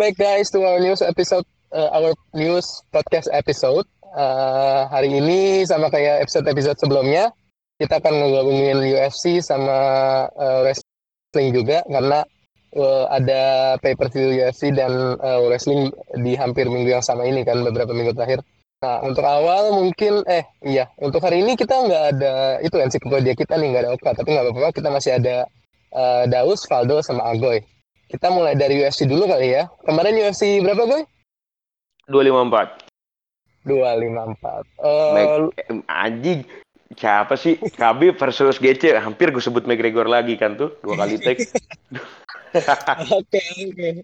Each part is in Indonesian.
Back guys to our news episode, uh, our news podcast episode. Uh, hari ini sama kayak episode-episode sebelumnya, kita akan ngegabungin UFC sama uh, wrestling juga karena uh, ada pay per UFC dan uh, wrestling di hampir minggu yang sama ini kan beberapa minggu terakhir. Nah, untuk awal mungkin eh iya, untuk hari ini kita nggak ada itu ensiklopedia kita nih nggak ada Oka, tapi nggak apa-apa kita masih ada uh, Daus, Valdo sama Agoy. Kita mulai dari UFC dulu kali ya. Kemarin UFC berapa, Goy? 254. 254. Uh, Mac, anjing. Siapa sih? Khabib versus GC. Hampir gue sebut McGregor lagi kan tuh. Dua kali take. Oke, oke.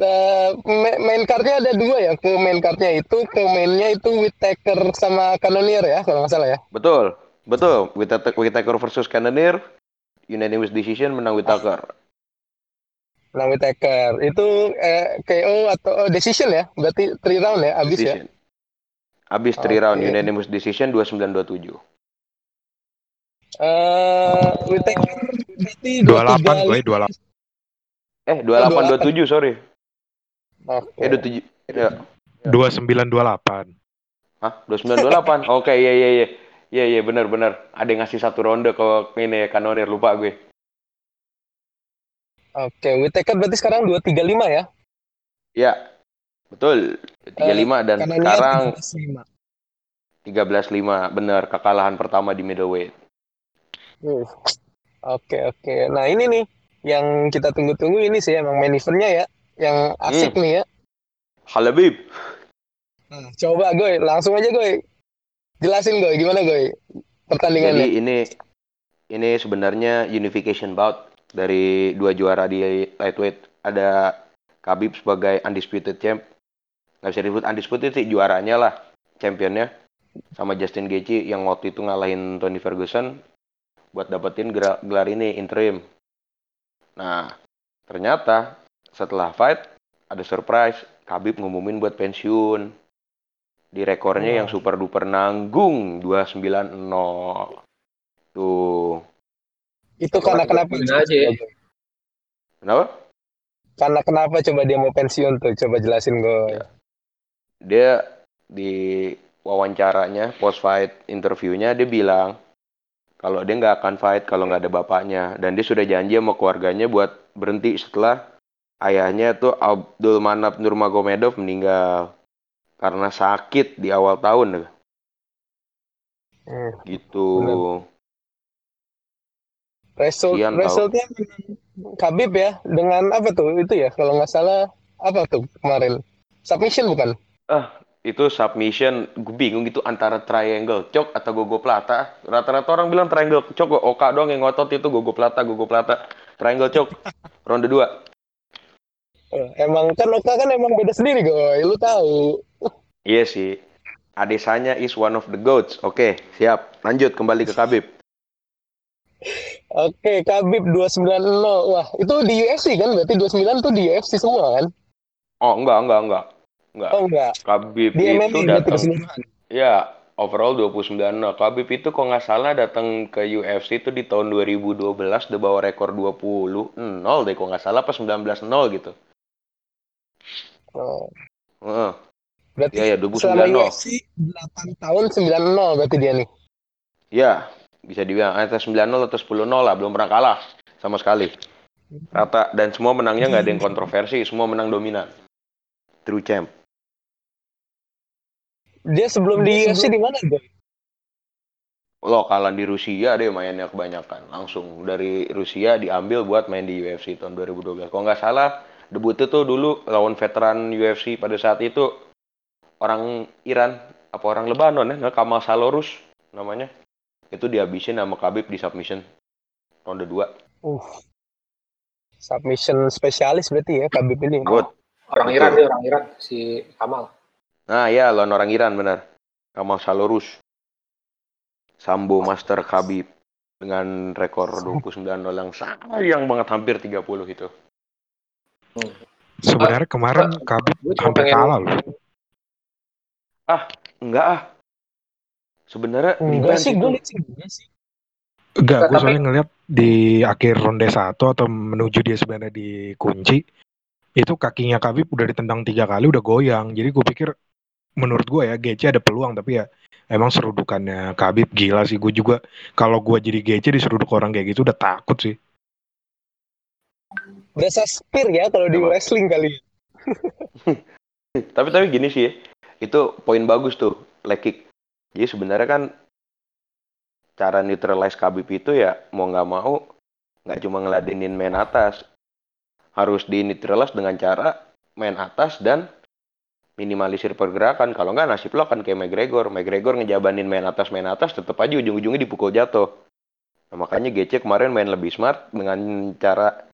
Uh, main cardnya ada dua ya. Ke main cardnya itu, ke mainnya itu Whittaker sama Cannonier ya, kalau nggak salah ya. Betul. Betul. Whittaker versus Cannonier. Unanimous decision menang Whittaker. Menang Whittaker. Itu eh, KO atau oh, decision ya? Berarti 3 round ya, abis decision. ya? Abis 3 okay. round unanimous decision 2927. Uh, Whittaker berarti 28 gue 28. Eh 28 27 sorry. Okay. Eh 27 ya. 2928. Hah? 2928. Oke, okay, iya iya iya. Iya iya benar benar. Ada yang ngasih satu ronde ke ini Kanorir lupa gue. Oke, okay, Whittaker berarti sekarang 235 ya? Iya. Betul. 35 uh, dan sekarang 13 5. benar kekalahan pertama di middleweight. Uh. Oke okay, oke. Okay. Nah, ini nih yang kita tunggu-tunggu ini sih emang main eventnya ya, yang asik hmm. nih ya. Halabib. Nah, coba gue, langsung aja gue. Jelasin gue, gimana gue pertandingannya? Jadi ini ini sebenarnya unification bout dari dua juara di lightweight. Ada Khabib sebagai undisputed champ. Nggak bisa disebut undisputed sih, juaranya lah, championnya. Sama Justin Gaethje yang waktu itu ngalahin Tony Ferguson buat dapetin gelar ini interim. Nah, ternyata setelah fight ada surprise, Khabib ngumumin buat pensiun. Di rekornya oh. yang super duper nanggung 290. Tuh. Itu karena kenapa? Aja ya. Kenapa? Karena kenapa coba dia mau pensiun tuh? Coba jelasin gue. Ya. Dia di wawancaranya post fight interviewnya dia bilang kalau dia nggak akan fight kalau nggak ada bapaknya dan dia sudah janji sama keluarganya buat berhenti setelah ayahnya tuh Abdul Manap Nurmagomedov meninggal karena sakit di awal tahun hmm, gitu Result, resultnya Khabib ya dengan apa tuh itu ya? Kalau nggak salah apa tuh kemarin? Submission bukan? Ah itu submission. Gue bingung gitu antara triangle cok atau gogo plata. Rata-rata orang bilang triangle cok oka doang yang ngotot itu gogo plata gogo plata. Triangle cok. Ronde dua. Eh, emang kan oka kan emang beda sendiri gue lu tahu. Iya sih. Adesanya is one of the goats. Oke siap. Lanjut kembali ke Khabib Oke, Khabib 290. Wah, itu di UFC kan? Berarti 29 tuh di UFC semua kan? Oh, enggak, enggak, enggak. Enggak. Oh enggak. Khabib Di itu datang. Ya, overall 29 nah, Khabib itu kok nggak salah datang ke UFC itu di tahun 2012 udah bawa rekor 20 nol deh kok nggak salah pas 19 nol gitu. Oh. Uh. Berarti ya, ya, 29 selama UFC 8 tahun 9 nol berarti dia nih. Ya, bisa dibilang antara 9 nol atau 10 nol lah, belum pernah kalah sama sekali. Rata dan semua menangnya nggak ada yang kontroversi, semua menang dominan. True champ. Dia sebelum di UFC di mana, Boy? Lokalan di Rusia deh mainnya kebanyakan. Langsung dari Rusia diambil buat main di UFC tahun 2012. Kalau nggak salah, debutnya tuh dulu lawan veteran UFC pada saat itu orang Iran apa orang Lebanon ya, Kamal Salorus namanya. Itu dihabisin sama Khabib di submission ronde 2. Uh. Submission spesialis berarti ya Khabib ini. Good. Orang Iran dia orang Iran si Kamal. Nah ya lawan orang Iran benar. Kamal Salorus. Sambo Master Khabib dengan rekor 29 nol yang sayang banget hampir 30 itu. Hmm. Sebenarnya kemarin uh, Khabib hampir pengen... kalah loh. Ah, enggak ah. Sebenarnya enggak sih, gue sih. Enggak, gue soalnya ngeliat di akhir ronde satu atau menuju dia sebenarnya dikunci, itu kakinya Khabib udah ditendang tiga kali udah goyang. Jadi gue pikir menurut gue ya GC ada peluang tapi ya emang serudukannya Khabib gila sih. Gue juga kalau gue jadi GC diseruduk orang kayak gitu udah takut sih. Berasa spear ya kalau di wrestling kali. tapi tapi gini sih ya, itu poin bagus tuh leg kick. Jadi sebenarnya kan cara neutralize Khabib itu ya mau nggak mau nggak cuma ngeladenin main atas, harus di neutralize dengan cara main atas dan minimalisir pergerakan. Kalau nggak nasib lo akan kayak McGregor. McGregor ngejabanin main atas main atas, tetap aja ujung-ujungnya dipukul jatuh. Nah, makanya GC kemarin main lebih smart dengan cara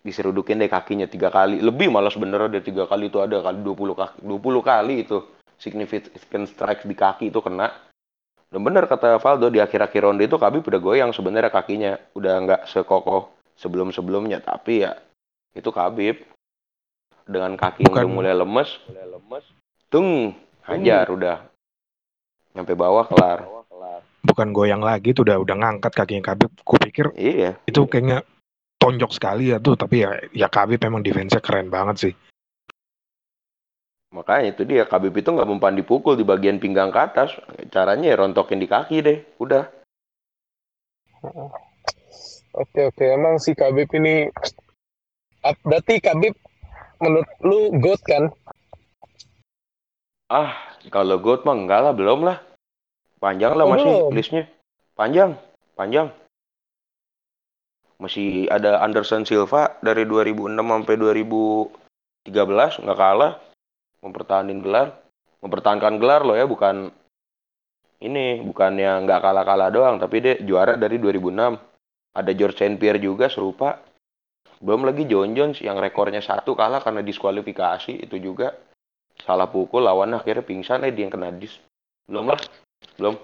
diserudukin deh kakinya tiga kali lebih malah sebenarnya dari tiga kali itu ada kali 20 kaki 20 kali itu significant strike di kaki itu kena. Dan benar kata Valdo di akhir-akhir ronde itu Khabib udah goyang sebenarnya kakinya. Udah nggak sekokoh sebelum-sebelumnya tapi ya itu Khabib. Dengan kaki yang Bukan- udah mulai lemes mulai lemes tung hajar udah. Nyampe bawah kelar. Bukan goyang lagi tuh udah udah ngangkat kakinya Khabib. Gue pikir iya. itu kayaknya tonjok sekali ya tuh tapi ya ya Khabib memang defense-nya keren banget sih. Makanya itu dia Khabib itu nggak mempan dipukul di bagian pinggang ke atas. Caranya ya rontokin di kaki deh. Udah. Oke oke, emang si Khabib ini berarti Khabib menurut lu GOAT kan? Ah, kalau GOAT mah enggak lah, belum lah. Panjang lah Oh, masih belum. listnya. Panjang, panjang. Masih ada Anderson Silva dari 2006 sampai 2013 nggak kalah. Mempertahankan gelar. Mempertahankan gelar loh ya, bukan ini, bukan yang nggak kalah-kalah doang, tapi dia juara dari 2006. Ada George St. Pierre juga serupa. Belum lagi John Jones yang rekornya satu kalah karena diskualifikasi itu juga salah pukul lawan akhirnya pingsan eh dia yang kena dis. Belum lah, belum.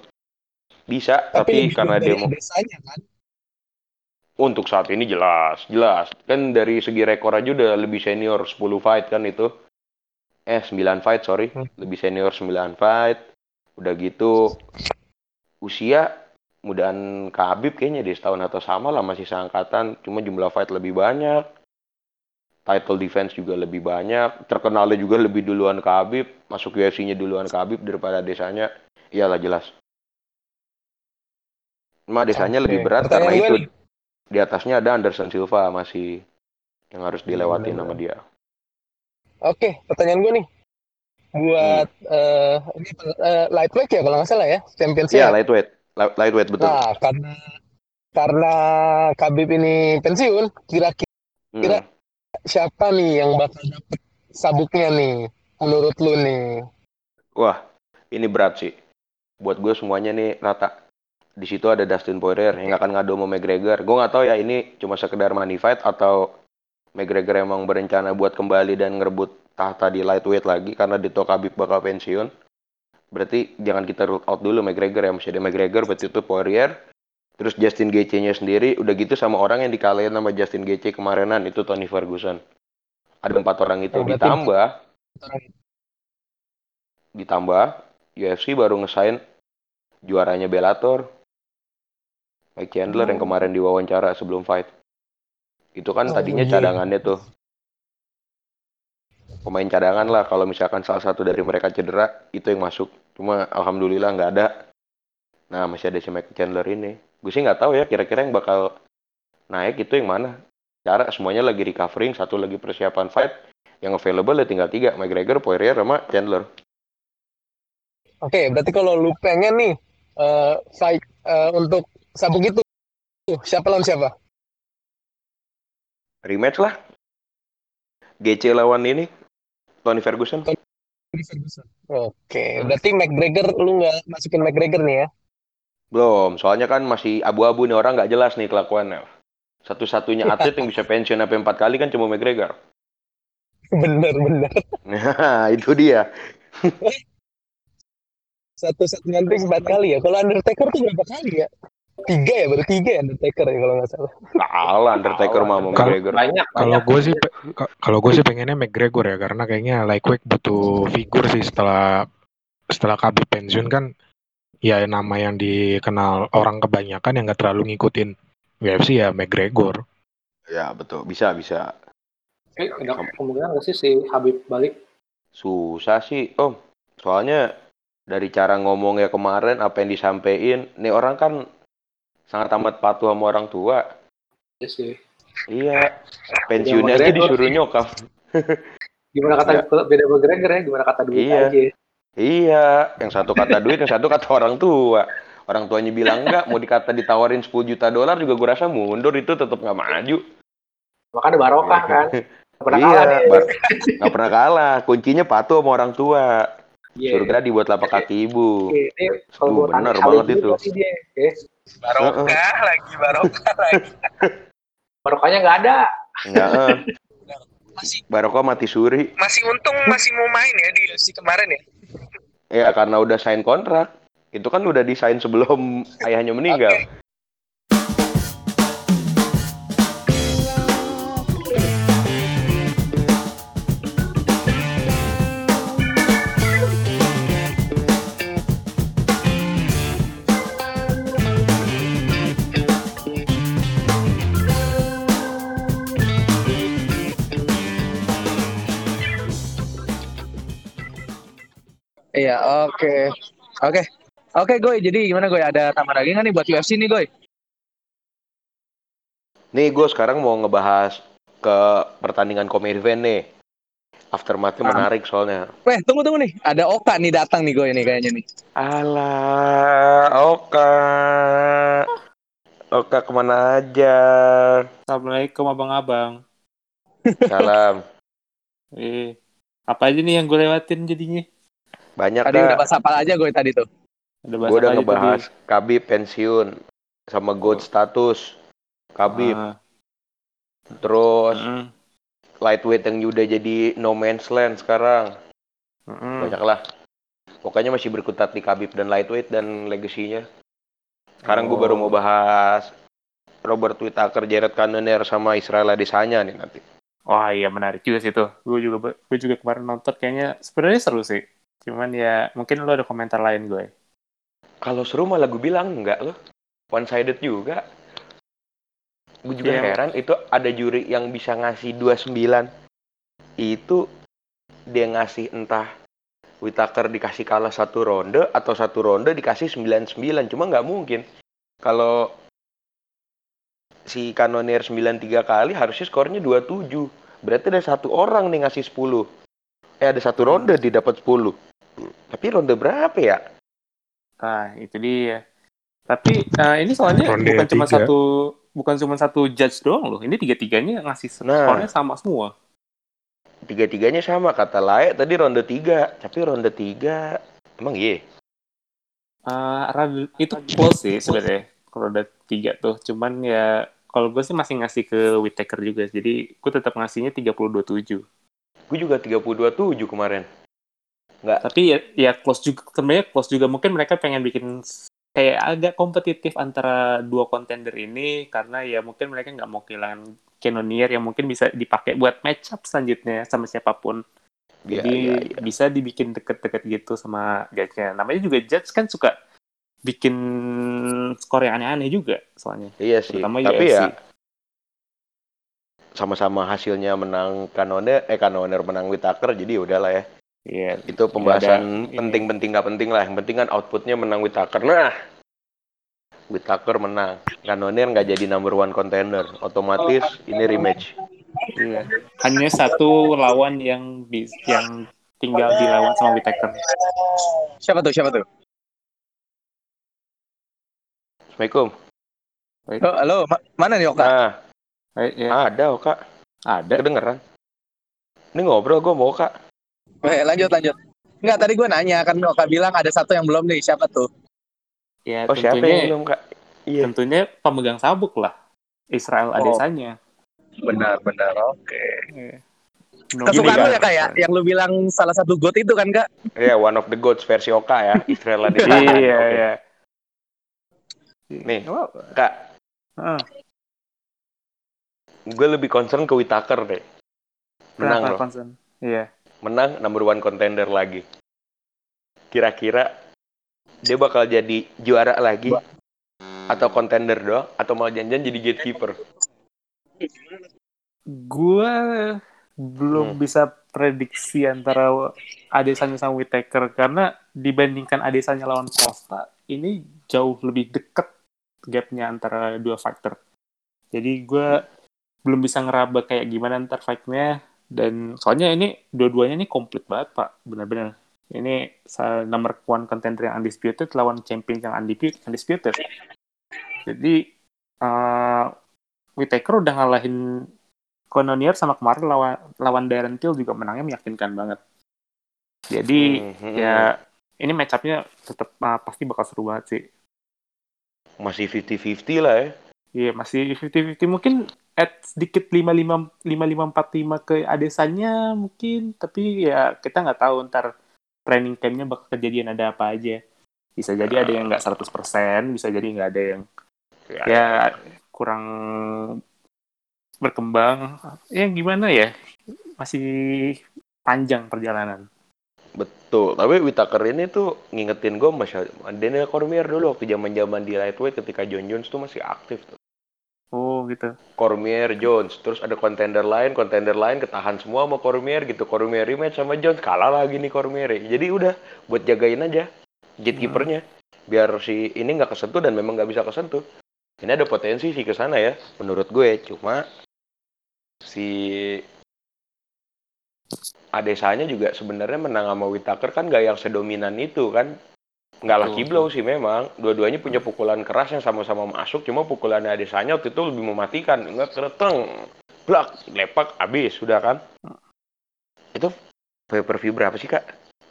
Bisa, tapi, lebih karena dia mau kan? untuk saat ini jelas, jelas. Kan dari segi rekor aja udah lebih senior 10 fight kan itu. Eh, 9 fight, sorry. Hmm. Lebih senior 9 fight. Udah gitu usia mudahan Khabib kayaknya di setahun atau sama lah masih seangkatan. Cuma jumlah fight lebih banyak. Title defense juga lebih banyak. Terkenalnya juga lebih duluan Khabib. Masuk UFC-nya duluan Khabib daripada desanya. Iyalah jelas. Cuma desanya lebih berat Pertanyaan karena itu di atasnya ada Anderson Silva masih yang harus dilewatin benar. sama dia. Oke, pertanyaan gue nih. Buat eh ini eh, lightweight ya kalau nggak salah ya, championship. Iya, lightweight. Light- Lightweight betul. Nah, karena karena Khabib ini pensiun, kira-kira Hmm. siapa nih yang bakal dapet sabuknya nih menurut lu nih? Wah, ini berat sih. Buat gue semuanya nih rata. Di situ ada Dustin Poirier yang akan ngadu sama McGregor. Gue nggak tahu ya ini cuma sekedar money fight atau McGregor emang berencana buat kembali dan ngerebut tahta di lightweight lagi karena Dito Khabib bakal pensiun. Berarti jangan kita rule out dulu McGregor ya. Masih ada McGregor, berarti itu Poirier. Terus Justin Gaethje-nya sendiri udah gitu sama orang yang dikalahin sama Justin Gaethje kemarinan itu Tony Ferguson. Ada empat orang itu Oh, ditambah ditambah UFC baru ngesain juaranya Bellator Mike Chandler yang Oh. kemarin diwawancara sebelum fight itu kan Oh, tadinya iya. cadangannya tuh. Pemain cadangan lah kalau misalkan salah satu dari mereka cedera itu yang masuk. Cuma alhamdulillah nggak ada. Nah masih ada si Mike Chandler ini. Gue sih nggak tahu ya kira-kira yang bakal naik itu yang mana. Cara semuanya lagi recovering satu lagi persiapan fight. Yang available ya tinggal tiga McGregor, Poirier sama Chandler. Oke, berarti kalau lu pengen nih eh, fight eh, untuk sabuk itu, siapa lawan siapa? Rematch lah GC lawan ini Tony Ferguson Oke, berarti McGregor lu nggak masukin McGregor nih ya? belum soalnya kan masih abu-abu nih orang nggak jelas nih kelakuannya satu-satunya atlet yang bisa pensiun sampai empat kali kan cuma McGregor bener bener. nah itu dia Satu satu nanti empat kali ya. Kalau Undertaker tuh berapa kali ya? Tiga ya, baru tiga ya Undertaker ya kalau nggak salah. kalah Undertaker mah sama Kalau- McGregor Banyak, Kalau gue sih kalau gue sih pengennya McGregor ya karena kayaknya lightweight butuh figur sih setelah setelah Khabib pensiun kan ya nama yang dikenal orang kebanyakan yang nggak terlalu ngikutin UFC ya McGregor. ya betul bisa bisa Eh, ada kemungkinan nggak sih si Habib balik? Susah sih, Om. Soalnya dari cara ngomongnya kemarin, apa yang disampaikan, nih orang kan sangat amat patuh sama orang tua. Ya sih. Iya, pensiunnya aja disuruh nyokap. Gimana kata Ya. beda McGregor ya? Gimana kata duit Iya. aja? Iya, yang satu kata duit, yang satu kata orang tua. Orang tuanya bilang enggak, mau dikata ditawarin 10 juta dolar juga gue rasa mundur itu tetap nggak maju. Makanya barokah kan. Nggak Pernah iya, kalah bar- nggak pernah kalah. Kuncinya patuh sama orang tua. Iya. Surga dibuat lapak kaki ibu. Ini kalau Tuh, bener banget itu. dia. Barokah lagi, barokah lagi. Barokahnya nggak ada. Enggak, eh. Masih Barokah mati suri. masih untung masih mau main ya di UFC kemarin ya. Ya karena udah sign kontrak. Itu kan udah desain sebelum ayahnya meninggal. Iya, oke. Oke. Oke, Goy. Jadi gimana, Goy? Ada tambahan lagi nggak nih buat UFC nih, Goy? Nih gue sekarang mau ngebahas ke pertandingan main event nih. Aftermathnya Ah. menarik soalnya. Weh, tunggu tunggu nih. Ada Oka nih datang nih, Goy nih kayaknya nih. Alah, Oka. Oka ke mana aja? Assalamualaikum abang-abang. Salam. Eh, apa aja nih yang gue lewatin jadinya? Banyak Tadi udah dah. bahas apa aja, Goy tadi tuh? Ada Gue udah ngebahas tadi? Khabib pensiun sama God Oh. status. Khabib. Ah, Terus mm-mm, lightweight yang udah jadi no man's land sekarang. mm-mm. Banyak lah. Pokoknya masih berkutat di Khabib dan lightweight dan legasinya. Sekarang gue Oh. baru mau bahas Robert Whittaker, Jared Cannonier sama Israel Adesanya nih nanti. Wah iya menarik juga sih tuh. Gue juga gue juga kemarin nonton kayaknya sebenarnya seru sih. Cuman ya mungkin lo ada komentar lain gue. Kalau seru malah gue bilang enggak loh. One sided juga. Gue juga Iya. heran itu ada juri yang bisa ngasih 29. Itu dia ngasih entah Whittaker dikasih kalah satu ronde atau satu ronde dikasih 99. Cuma nggak mungkin. Kalau si Kanonier 93 kali harusnya skornya 27. Berarti ada satu orang nih ngasih 10. Eh ada satu ronde didapat 10. Tapi ronde berapa ya? Ah itu dia. Tapi eh, ini soalnya Ronde bukan cuma satu bukan cuma satu judge doang loh. Ini tiga-tiganya ngasih Nah. skornya sama semua. tiga-tiganya sama kata Lae tadi ronde tiga tapi ronde tiga emang iya Ah, rada- itu close sih sebenarnya kalau udah tiga tuh cuman ya kalau gue sih masih ngasih ke Whittaker juga jadi gue tetap ngasihnya 32-7 gue juga 32-7 kemarin tapi ya, ya close juga sebenarnya close juga mungkin mereka pengen bikin kayak agak kompetitif antara dua contender ini karena ya mungkin mereka nggak mau kehilangan Cannonier yang mungkin bisa dipakai buat match up selanjutnya sama siapa pun Iya, jadi iya, iya. bisa dibikin deket-deket gitu sama judge-nya. Namanya juga judge kan suka bikin skor yang aneh-aneh juga soalnya. iya sih Terutama tapi UFC. ya sama-sama hasilnya menang Kanoner eh Kanoner menang Whittaker jadi udahlah ya Iya. itu pembahasan penting-penting nggak penting lah yang penting kan outputnya menang Whittaker nah Whittaker menang Kanoner nggak jadi number one contender otomatis ini rematch Iya. Hanya satu lawan yang bis, yang tinggal dilawan sama Whittaker. Siapa tuh? Siapa tuh? Assalamualaikum Oh, halo, ma- mana nih Oka? nah Eh, ya. ada Oka Ada. kedengeran ini ngobrol gue mau Oka Weh, lanjut lanjut. Enggak, tadi gue nanya kan Oka bilang ada satu yang belum nih. Siapa tuh? Ya, oh siapa tentunya, yang belum Kak iya tentunya pemegang sabuk lah. Israel Oh. Adesanya. Benar, benar. Oke. Iya. Kesukaan Gini, lu Kak. ya kak ya? Yang lu bilang salah satu god itu kan kak? Iya, one of the goats versi Oka ya, Israel Adesanya. Iya, Oke. iya. Nih, Oh, Kak, ah, gue lebih concern ke Whittaker deh. Menang kenapa loh. concern? Iya. Menang number one contender lagi. Kira-kira dia bakal jadi juara lagi atau contender doang atau malah janjian jadi gatekeeper. Gua belum Hmm. bisa prediksi antara Adesanya sama Whittaker karena dibandingkan Adesanya lawan Costa ini jauh lebih deket gapnya antara dua fighter. Jadi gue belum bisa ngeraba kayak gimana ntar fight-nya dan soalnya ini dua-duanya ini komplit banget pak, benar-benar. Ini nomor one contender yang undisputed lawan champion yang undisputed. Jadi uh, Whittaker udah ngalahin Cannonier sama kemarin lawan lawan Darren Till juga menangnya meyakinkan banget. Jadi Hmm, hmm, ya ini match up-nya tetap uh, pasti bakal seru banget sih. masih 50-50 lah ya. Iya masih 50-50 mungkin at sedikit 55 5545 ke Adesanya mungkin tapi ya kita nggak tahu ntar training campnya bakal kejadian ada apa aja. Bisa jadi ada yang nggak 100%, bisa jadi nggak ada yang ya kurang berkembang. Ya gimana ya? Masih panjang perjalanan. Betul. Tapi Whittaker ini tuh ngingetin gue masih Daniel Cormier dulu waktu zaman-zaman di lightweight ketika John Jones tuh masih aktif tuh. Gitu. Cormier Jones, terus ada kontender lain, kontender lain ketahan semua sama Cormier gitu. Cormier rematch sama Jones, kalah lagi nih Cormier. Jadi udah buat jagain aja gatekeepernya biar si ini nggak kesentuh dan memang nggak bisa kesentuh. Ini ada potensi sih ke sana ya, menurut gue. Cuma si Adesanya juga sebenarnya menang sama Whittaker kan nggak yang sedominan itu kan. Nggak Betul, lucky blow sih memang. Dua-duanya punya pukulan keras yang sama-sama masuk. Cuma pukulannya Adesanya waktu itu lebih mematikan. Nggak kereteng. Blak, lepak, habis. Sudah kan? Itu pay-per-view berapa sih, Kak?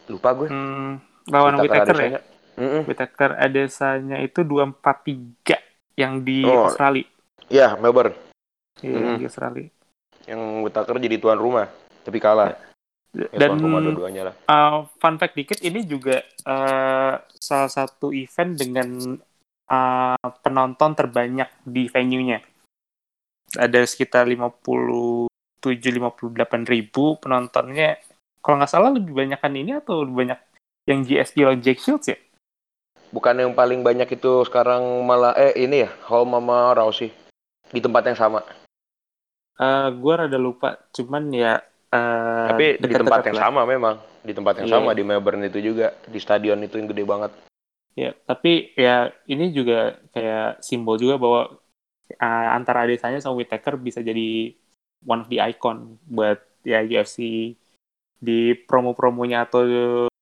Lupa gue. Hmm, lawan Whittaker ya. Adesanya. Mm-mm. Whittaker Adesanya itu 243 yang di Oh. Australia. Iya, Melbourne. Iya, Mhm. di Australia. Yang Whittaker jadi tuan rumah. Tapi kalah. Ya, Dan rumah dua-duanya lah. uh, fun fact dikit, ini juga uh, salah satu event dengan uh, penonton terbanyak di venue-nya. Ada sekitar 57-58 ribu penontonnya. Kalau nggak salah lebih banyakan ini atau lebih banyak yang GSP lawan Jake Shields ya? Bukan yang paling banyak itu sekarang malah eh ini ya, Hall Mama Rousey di tempat yang sama. Uh, gue rada lupa, cuman ya uh, Tapi di tempat yang lah. sama memang, di tempat yang Iya. sama di Melbourne itu juga, di stadion itu yang gede banget. Ya, tapi ya ini juga kayak simbol juga bahwa uh, antara Adesanya sama Whittaker bisa jadi one of the icon buat ya UFC di promo-promonya atau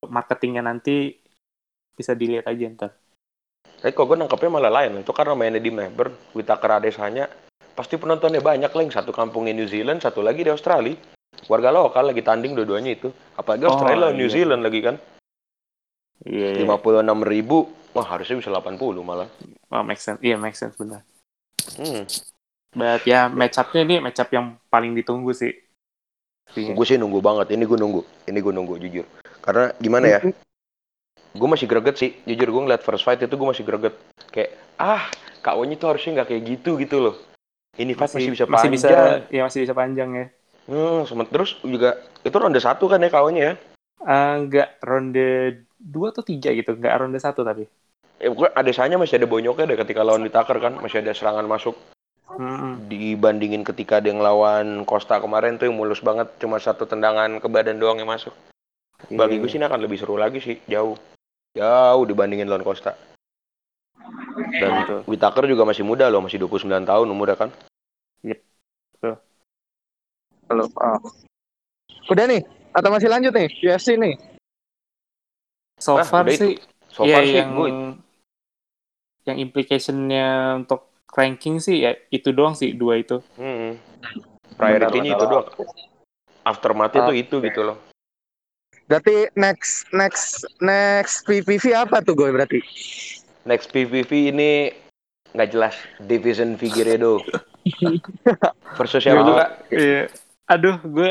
marketingnya nanti bisa dilihat aja ntar. Tapi kok gue nangkepnya malah lain, itu karena mainnya di Melbourne, Whittaker Adesanya, pasti penontonnya banyak lah, yang satu kampung di New Zealand, satu lagi di Australia. Warga lokal lagi tanding dua-duanya itu. Apalagi Oh, Australia lawan New iya. Zealand lagi kan. Iya, lima puluh enam ribu, wah harusnya bisa 80 malah. oh, make sense. Iya, make sense benar. Hmm. But ya match up-nya ini match up yang paling ditunggu sih. Iya. Gue sih nunggu banget, ini gue nunggu, ini gue nunggu jujur. Karena gimana ya, gue masih greget sih, jujur gue ngeliat first fight itu gue masih greget. Kayak, ah KO-nya tuh harusnya nggak kayak gitu gitu loh. Ini fight masih, bisa masih panjang. bisa ya masih bisa panjang ya. Hmm, terus juga itu ronde satu kan ya KO-nya ya. Eh, enggak ronde 2 atau 3 gitu, enggak ronde 1 tapi. Ya pokoknya adesanya masih ada bonyoknya deh ketika lawan Whittaker kan, masih ada serangan masuk. Mm-mm. Dibandingin ketika dia ngelawan Costa kemarin tuh yang mulus banget, cuma satu tendangan ke badan doang yang masuk. Bagi gue sih ini akan lebih seru lagi sih, jauh. Jauh dibandingin lawan Costa. Dan Betul. Whittaker juga masih muda loh, masih 29 tahun umurnya kan. Halo. Oh. Udah nih? Atau masih lanjut nih? UFC nih? So Ah, far itu. sih So ya far sih yang gue yang implicationnya untuk ranking sih ya itu doang sih dua itu. hmm, priority-nya itu doang. Aftermath-nya tuh itu gitu loh. Berarti next next next PPV apa tuh gue berarti? Next PVV ini nggak jelas. Division Figueredo. Versus siapa? Iya. Aduh, gue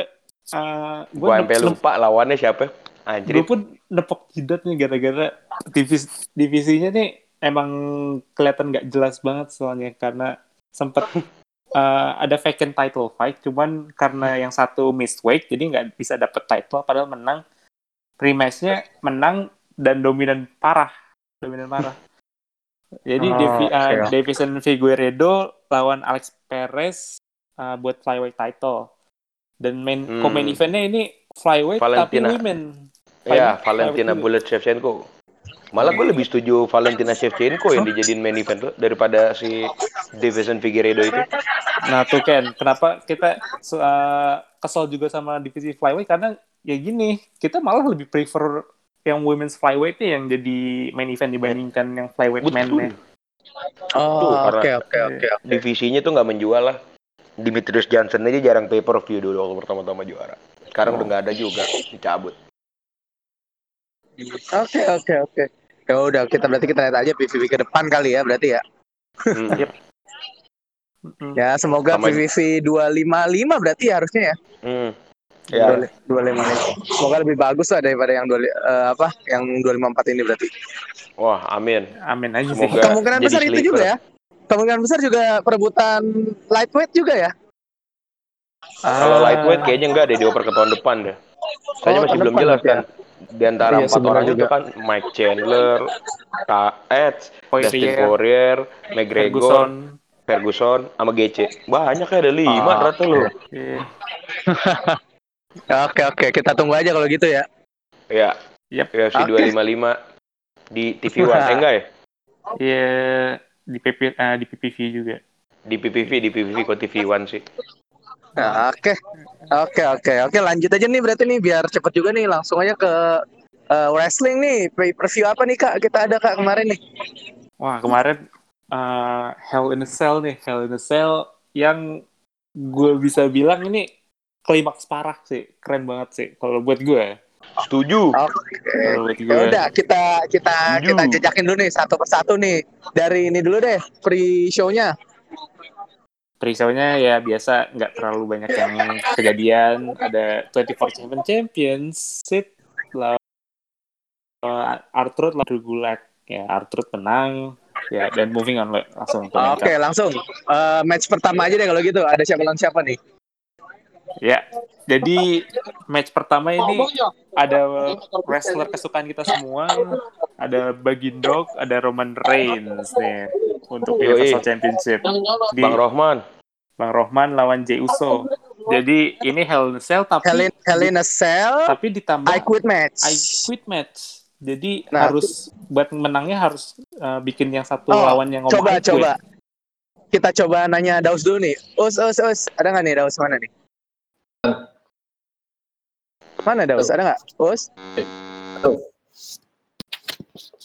uh, gue Gue sampai lupa lawannya siapa. gue Anjir. pun nepok jidat nih gara-gara divis divisinya nih emang kelihatan nggak jelas banget soalnya karena sempet uh, ada vacant title fight cuman karena yang satu missed weight jadi nggak bisa dapet title padahal menang rematchnya menang dan dominan parah dominan parah jadi Oh, Devi, uh. Davison Figueredo lawan Alex Perez uh, buat flyweight title Dan main Hmm. co-main eventnya ini flyweight tapi Valentina. women. Ya, Valentina flyweight Bullet Shevchenko. Malah gue lebih setuju Valentina Shevchenko yang dijadiin main event tuh daripada si Davison Figueiredo itu. Nah tuh Ken, kenapa kita uh, kesel juga sama divisi flyweight karena ya gini, kita malah lebih prefer yang women's flyweight nih yang jadi main event dibandingkan yang flyweight Betul. men-nya. Oh, oke oke. oke. Divisinya tuh nggak menjual lah. Dimitrius Johnson aja jarang pay per view dulu waktu pertama-tama juara. Sekarang udah nggak ada juga, dicabut. Oke oke oke. Ya udah kita berarti kita lihat aja PVP ke depan kali ya berarti ya. Hmm. Ya semoga Sama- PVP 255 berarti ya harusnya ya. Hmm. Ya, 255. Semoga lebih bagus lah daripada yang dua eh, apa yang 254 ini berarti. wah amin. Amin aja sih. Semoga Kemungkinan besar itu juga ya. Kemungkinan besar juga perebutan lightweight juga ya. Kalau Ah, lightweight kayaknya enggak deh dioper ke tahun depan deh. Soalnya Oh, masih belum jelas berarti kan. Di antara Iya, empat orang itu juga. kan Mike Chandler, Ka Edge, Dustin Poirier, Poirier, McGregor, Ferguson. Ferguson, sama GC. Banyak ya ada lima Ah, ternyata loh. Iya. Oke oke kita tunggu aja kalau gitu ya. Ya, Yep. UFC Oke. 255 di TV One. Eh, enggak ya? Iya di PP ah, di PPV juga. Di PPV, di PPV kok TV One sih. Nah, Oke oke oke oke lanjut aja nih berarti nih biar cepet juga nih langsung aja ke eh, wrestling nih pay per view apa nih kak kita ada kak kemarin nih. Wah kemarin eh, Hell in a Cell nih, Hell in a Cell yang gue bisa bilang ini klimaks parah sih, keren banget sih kalau buat gue. Setuju. Oke. Gue. Ya udah kita kita Setuju. kita jejakin dulu nih satu persatu nih dari ini dulu deh pre shownya. Pre-show-nya ya biasa nggak terlalu banyak yang kejadian. Ada 24/7 Championship lawan uh, Arthur lawan Gulak. Ya Arthur menang. Ya dan moving on langsung Oke langsung Eh, match pertama aja deh kalau gitu ada siapa lawan siapa nih? Ya, jadi match pertama ini ada wrestler kesukaan kita semua, ada Bagindog, ada Roman Reigns nih untuk Yoi. Universal Championship. Di Bang Rohman. Bang Rohman lawan Jey Uso. Jadi ini Hell in a Cell tapi Helen Helena Cell tapi ditambah I quit match. I quit match. Jadi Nah, harus buat menangnya harus uh, bikin yang satu Oh, lawan yang ngomong coba coba kita coba nanya Daus dulu nih. Us us us ada nggak nih Daus mana nih? Mana Daus? Ada nggak? Us?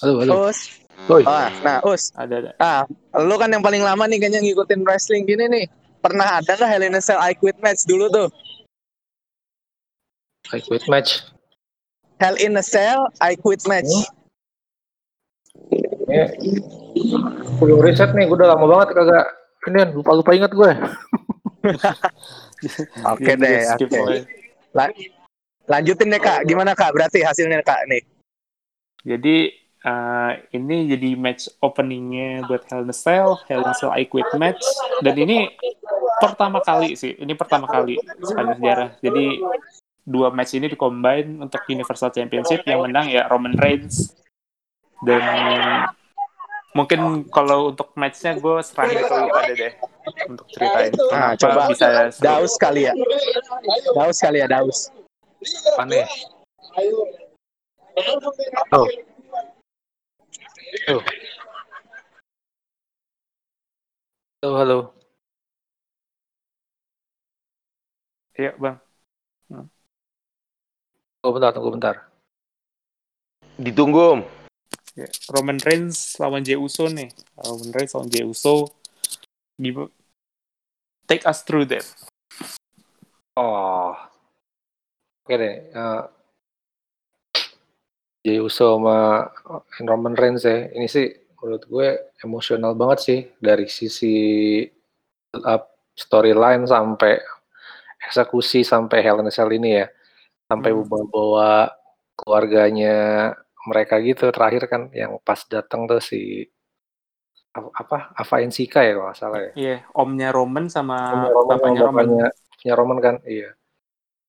Halo, halo. Us? Woi. Ah, nah Us. Ada ada. Ah, lu kan yang paling lama nih kayaknya ngikutin wrestling gini nih. Pernah ada nggak Helena Cell I quit match dulu tuh? I quit match. Hell in a Cell I quit match. Ya. Perlu riset nih, gue udah lama banget kagak. Ini lupa-lupa ingat gue. Oke deh, oke. La- lanjutin deh kak, gimana kak? Berarti hasilnya kak nih. Jadi uh, ini jadi match openingnya buat Hell in a Cell, Hell in a Cell I Quit match, dan ini pertama kali sih, ini pertama kali sepanjang sejarah. Jadi dua match ini dikombine untuk Universal Championship yang menang ya Roman Reigns dan mungkin kalau untuk matchnya gue serahin ke lu pada deh untuk ceritain Nah, kenapa coba. bisa seru. Daus kali ya. Daus kali ya, Daus. Aneh. Oh. Oh. Halo, halo. Iya bang. Oh, bentar, tunggu bentar. Ditunggu, Om. Roman Reigns lawan Jey Uso nih. Roman Reigns lawan Jey Uso. Take us through that. Oh. Oke deh. Uh, Jey Uso sama Roman Reigns ya. Ini sih menurut gue emosional banget sih dari sisi up storyline sampai eksekusi sampai Hell in a Cell ini ya. Sampai Hmm. bawa-bawa keluarganya mereka gitu terakhir kan yang pas datang tuh si apa- apa Ava Ensika ya kalau salah ya. Iya, omnya Roman sama Punya Roman, bapaknya Roman. bapaknya punya Roman kan, iya.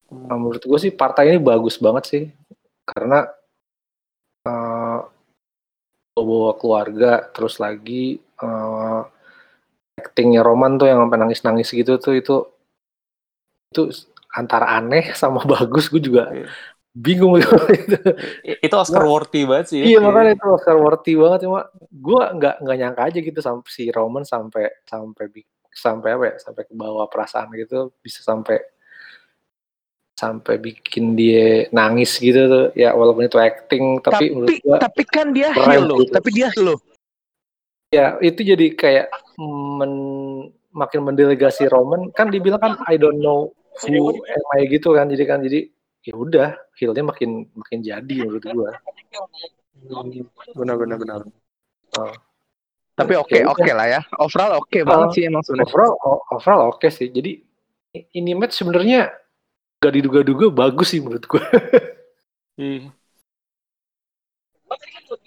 Hmm. Nah, menurut gue sih partai ini bagus banget sih karena eh bawa keluarga terus lagi eh actingnya Roman tuh yang sampai nangis-nangis gitu tuh itu itu antara aneh sama bagus gue juga Iya. Bingung gitu. I- Itu Oscar worthy banget sih. ya. iya makanya itu Oscar worthy banget cuma gue nggak nggak nyangka aja gitu sampai si Roman sampai sampai bi- sampai apa ya sampai ke bawah perasaan gitu bisa sampai sampai bikin dia nangis gitu tuh ya walaupun itu acting tapi, Tapi menurut gua tapi kan dia keren heel loh. gitu. Tapi dia loh. ya itu jadi kayak men, makin mendelegasi Roman kan dibilang kan I don't know who am I gitu kan jadi kan jadi ya udah heelnya makin makin jadi menurut gua Benar benar benar. Oh. Tapi oke Ya udah. oke lah ya. Overall oke banget sih emang sebenarnya. overall o- overall oke sih jadi ini match sebenarnya gak diduga-duga bagus sih menurut gua Iya.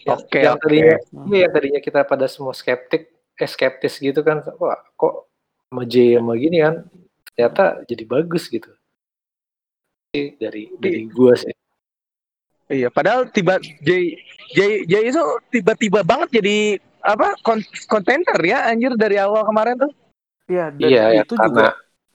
Oke yang oke. tadinya iya, yang tadinya kita pada semua skeptik eh skeptis gitu kan wah kok sama J sama gini kan ternyata jadi bagus gitu dari dari gua sih Iya, padahal tiba J J J itu tiba-tiba banget jadi apa kon- kontender ya anjir dari awal kemarin tuh. Iya, dan Iya, ya, itu karena- juga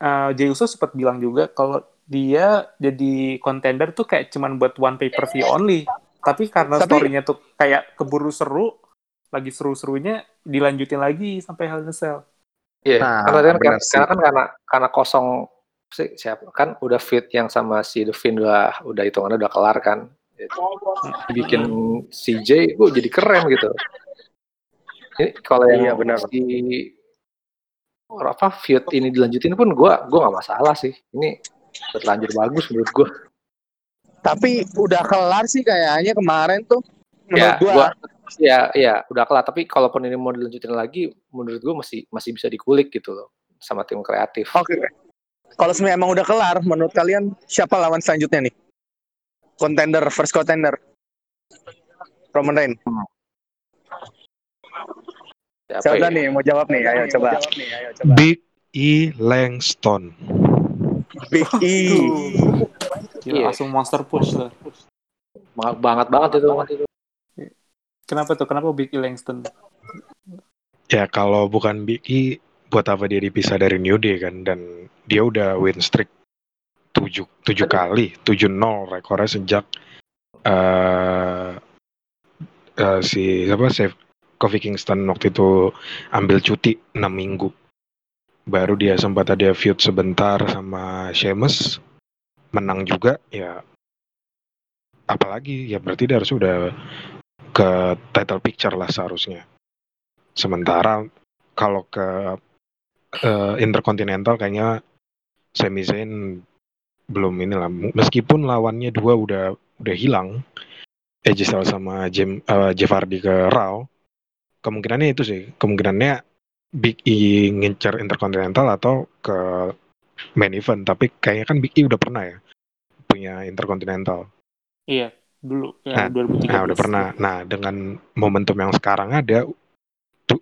uh, Jey Uso sempat bilang juga kalau dia jadi contender tuh kayak cuman buat one pay per view only. Tapi karena Tapi- story-nya tuh kayak keburu seru, lagi seru-serunya dilanjutin lagi sampai Hell in a Cell. Iya, Nah, karena kan, karena kan karena karena kosong si- siapa kan udah fit yang sama si Devin udah udah hitungannya udah kelar kan. Gitu. Bikin CJ gue jadi keren gitu. Ini kalau yang Iya, benar. si apa feud ini dilanjutin pun gue gue nggak masalah sih. Ini berlanjut bagus menurut gue. Tapi udah kelar sih kayaknya kemarin tuh. Menurut Ya, gua. gua- Ya, ya udah kelar. Tapi kalaupun ini mau dilanjutin lagi, menurut gue masih masih bisa dikulik gitu loh sama tim kreatif. Oke. Kalau sebenarnya emang udah kelar, menurut kalian siapa lawan selanjutnya nih? Contender, first contender. Roman Reigns. Siapa Siapa ya? nih mau jawab nih? Ayo coba. Big E Langston. Big E. Gila, Iya. langsung monster push tuh. Banget banget banget itu. Kenapa tuh? Kenapa Big E Langston? Ya kalau bukan Big E, buat apa dia dipisah dari New Day kan? Dan dia udah win streak 7, 7 kali, 7-0 rekornya sejak eh eh, si siapa Save Kofi Kingston waktu itu ambil cuti 6 minggu. Baru dia sempat ada feud sebentar sama Sheamus, menang juga ya. Apalagi ya berarti dia harus udah ke title picture lah seharusnya. Sementara kalau ke eh, Intercontinental kayaknya Sami Zayn belum inilah. Meskipun lawannya dua udah udah hilang, AJ Styles sama Jim, eh, Jeff Hardy ke Raw, kemungkinannya itu sih. Kemungkinannya Big E ngincer Intercontinental atau ke main event. Tapi kayaknya kan Big E udah pernah ya punya Intercontinental. Iya, dulu Nah, yang 2013. Nah, udah pernah. Nah, dengan momentum yang sekarang ada,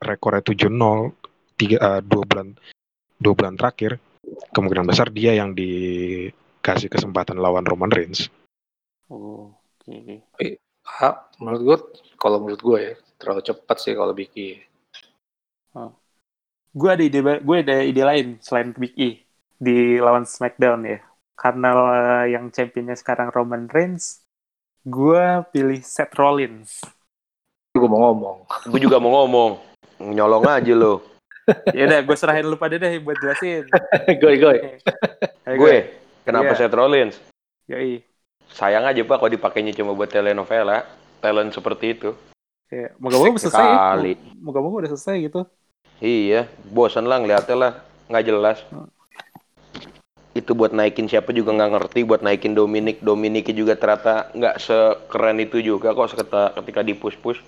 rekornya 7-0, tiga, eh, dua bulan dua bulan terakhir, kemungkinan besar dia yang dikasih kesempatan lawan Roman Reigns. Oh, oke. Ah, menurut gue, kalau menurut gue ya terlalu cepat sih kalau Biki. Gue ada ide, gue ada ide lain selain Big E di lawan SmackDown ya. Karena eh, yang championnya sekarang Roman Reigns, gue pilih Seth Rollins. Gue mau ngomong. Gue juga mau ngomong. Nyolong aja lo. Ya udah, gue serahin lu pada deh buat jelasin. goy goy. Gue, kenapa Iya. Seth Rollins? Yoi. Sayang aja pak kalau dipakainya cuma buat telenovela. Talent seperti itu. Ya, moga-moga udah selesai. Sekali. Moga-moga udah selesai gitu. Iya, bosan lah ngeliatnya lah. Nggak jelas. Itu buat naikin siapa juga nggak ngerti. Buat naikin Dominic. Dominic juga ternyata nggak sekeren itu juga kok ketika, ketika di push-push.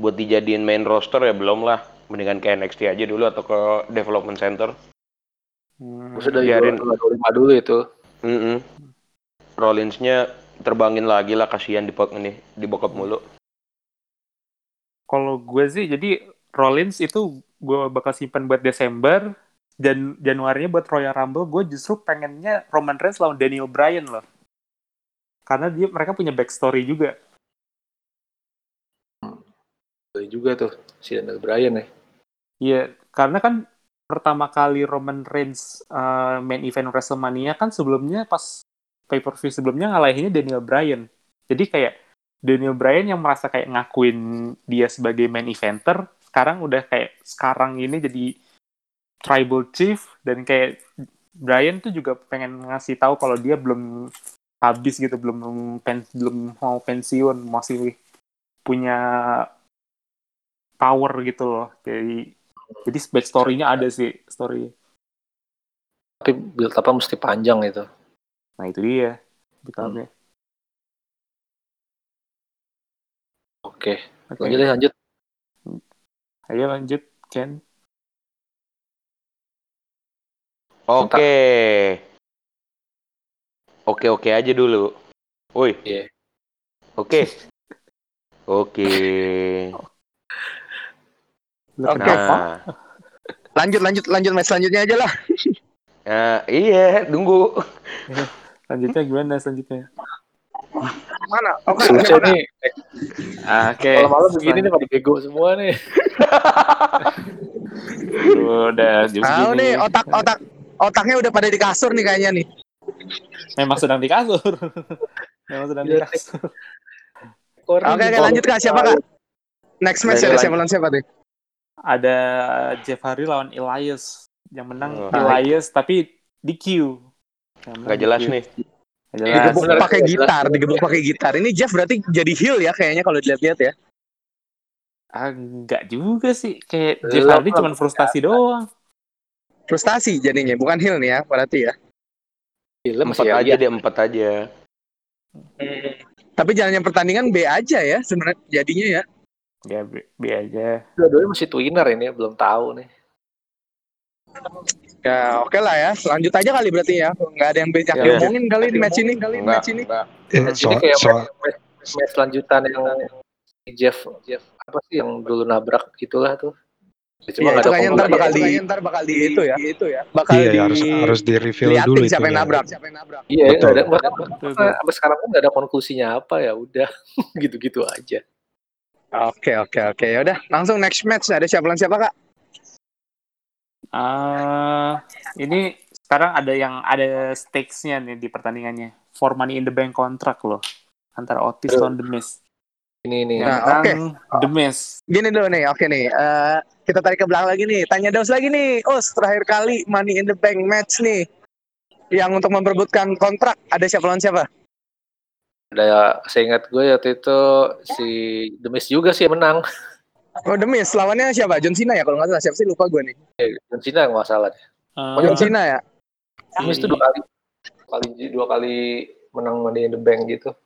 Buat dijadiin main roster ya belum lah. Mendingan ke NXT aja dulu atau ke Development Center. Hmm. Sudah Biarin. biarin dulu itu. Mm Rollinsnya terbangin lagi lah kasihan di pok ini di bokap mulu. Kalau gue sih, jadi Rollins itu gue bakal simpan buat Desember. Dan Januarinya buat Royal Rumble, gue justru pengennya Roman Reigns lawan Daniel Bryan loh. Karena dia mereka punya backstory juga. Juga tuh si Daniel Bryan ya. Iya, karena kan pertama kali Roman Reigns uh, main event WrestleMania kan sebelumnya pas pay per view sebelumnya ngalahinnya Daniel Bryan. Jadi kayak Daniel Bryan yang merasa kayak ngakuin dia sebagai main eventer, sekarang udah kayak sekarang ini jadi tribal chief dan kayak Bryan tuh juga pengen ngasih tahu kalau dia belum habis gitu, belum pen, belum mau pensiun, masih punya power gitu loh. Jadi jadi backstory-nya ada sih story. Tapi build apa mesti panjang itu. Nah itu dia. Hmm. Oke, okay. lanjut deh lanjut. Ayo lanjut, Ken. Oke. Oke oke aja dulu. Woi. Iya. Oke. Oke. Oke. Nah. Lanjut lanjut lanjut match selanjutnya aja lah. Ya, iya, tunggu. Lanjutnya gimana selanjutnya? Mana? Oke. Okay, nih. Oke. Kalau malam begini nih pada bego semua nih. udah Tahu nih otak otak otaknya udah pada di kasur nih kayaknya nih. Memang sedang di kasur. Memang sedang di iya, kasur. Oke, oke lanjut kak siapa kak? Next match ada siapa lawan siapa tuh? Ada Jeff Hardy lawan Elias yang menang oh. Elias tapi di Q. Gak jelas nih. Jelas. Digebuk pakai gitar, digebuk pakai gitar. Ini Jeff berarti jadi heel ya kayaknya kalau dilihat-lihat ya. Ah, enggak juga sih. Kayak Jeff Hardy cuma frustasi doang. Frustasi jadinya, bukan heel nih ya, berarti ya. Heel empat aja deh, empat aja. Hmm. Tapi jalannya pertandingan B aja ya sebenarnya jadinya ya. Ya B, B aja. Dua-duanya masih twinner ini, belum tahu nih. Ya oke okay lah ya, lanjut aja kali berarti ya. Nggak ada yang bisa ya, ngomongin kali di match ini, kali enggak, match ini. Match ini kayak so, match, match lanjutan yang Jeff, Jeff apa sih yang dulu nabrak gitulah tuh. Cuma ya, itu kayaknya ntar bakal di ntar bakal di itu ya. Itu ya. Bakal iya, di harus harus di reveal dulu siapa yang ya. nabrak. Siapa yang nabrak. Iya, betul. ada bahkan sampai sekarang pun nggak ada konklusinya apa ya udah gitu-gitu aja. Oke oke oke ya udah langsung next match ada siapa lawan siapa kak? Uh, ini sekarang ada yang ada stakes-nya nih di pertandingannya. For money in the bank kontrak loh antara Otis dan The Miz. Ini nih. Nah, oke. Okay. The Miz. Gini dulu nih, oke okay nih. Uh, kita tarik ke belakang lagi nih. Tanya Daus lagi nih. Oh, terakhir kali money in the bank match nih. Yang untuk memperebutkan kontrak ada siapa lawan siapa? Ada saya ingat gue waktu itu si The Miz juga sih yang menang. Oh demi lawannya siapa? John Cena ya kalau nggak salah siapa sih lupa gue nih. Eh, John Cena yang masalah deh. Uh, oh, John Cena ya. Miz itu dua kali, kali dua kali menang Money in the Bank gitu.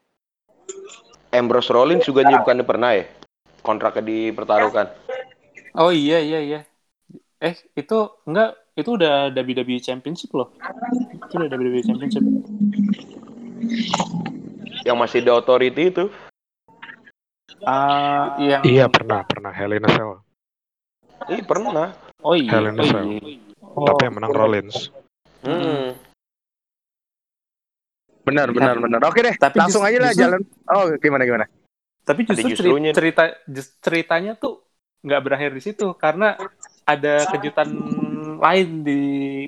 Ambrose Rollins juga bukan pernah ya kontraknya dipertaruhkan. Oh iya iya iya. Eh itu enggak itu udah WWE Championship loh. Itu udah WWE Championship. Yang masih di authority itu. Uh, yang... Iya pernah pernah Helena Cell. Iya pernah. Oh iya. Helena oh, Cell. Iya. Oh. Tapi yang menang Rollins. Hmm. Benar benar benar. Oke deh. Tapi langsung aja lah jalan. Oh gimana gimana. Tapi justru cerita, cerita ceritanya tuh nggak berakhir di situ karena ada kejutan lain di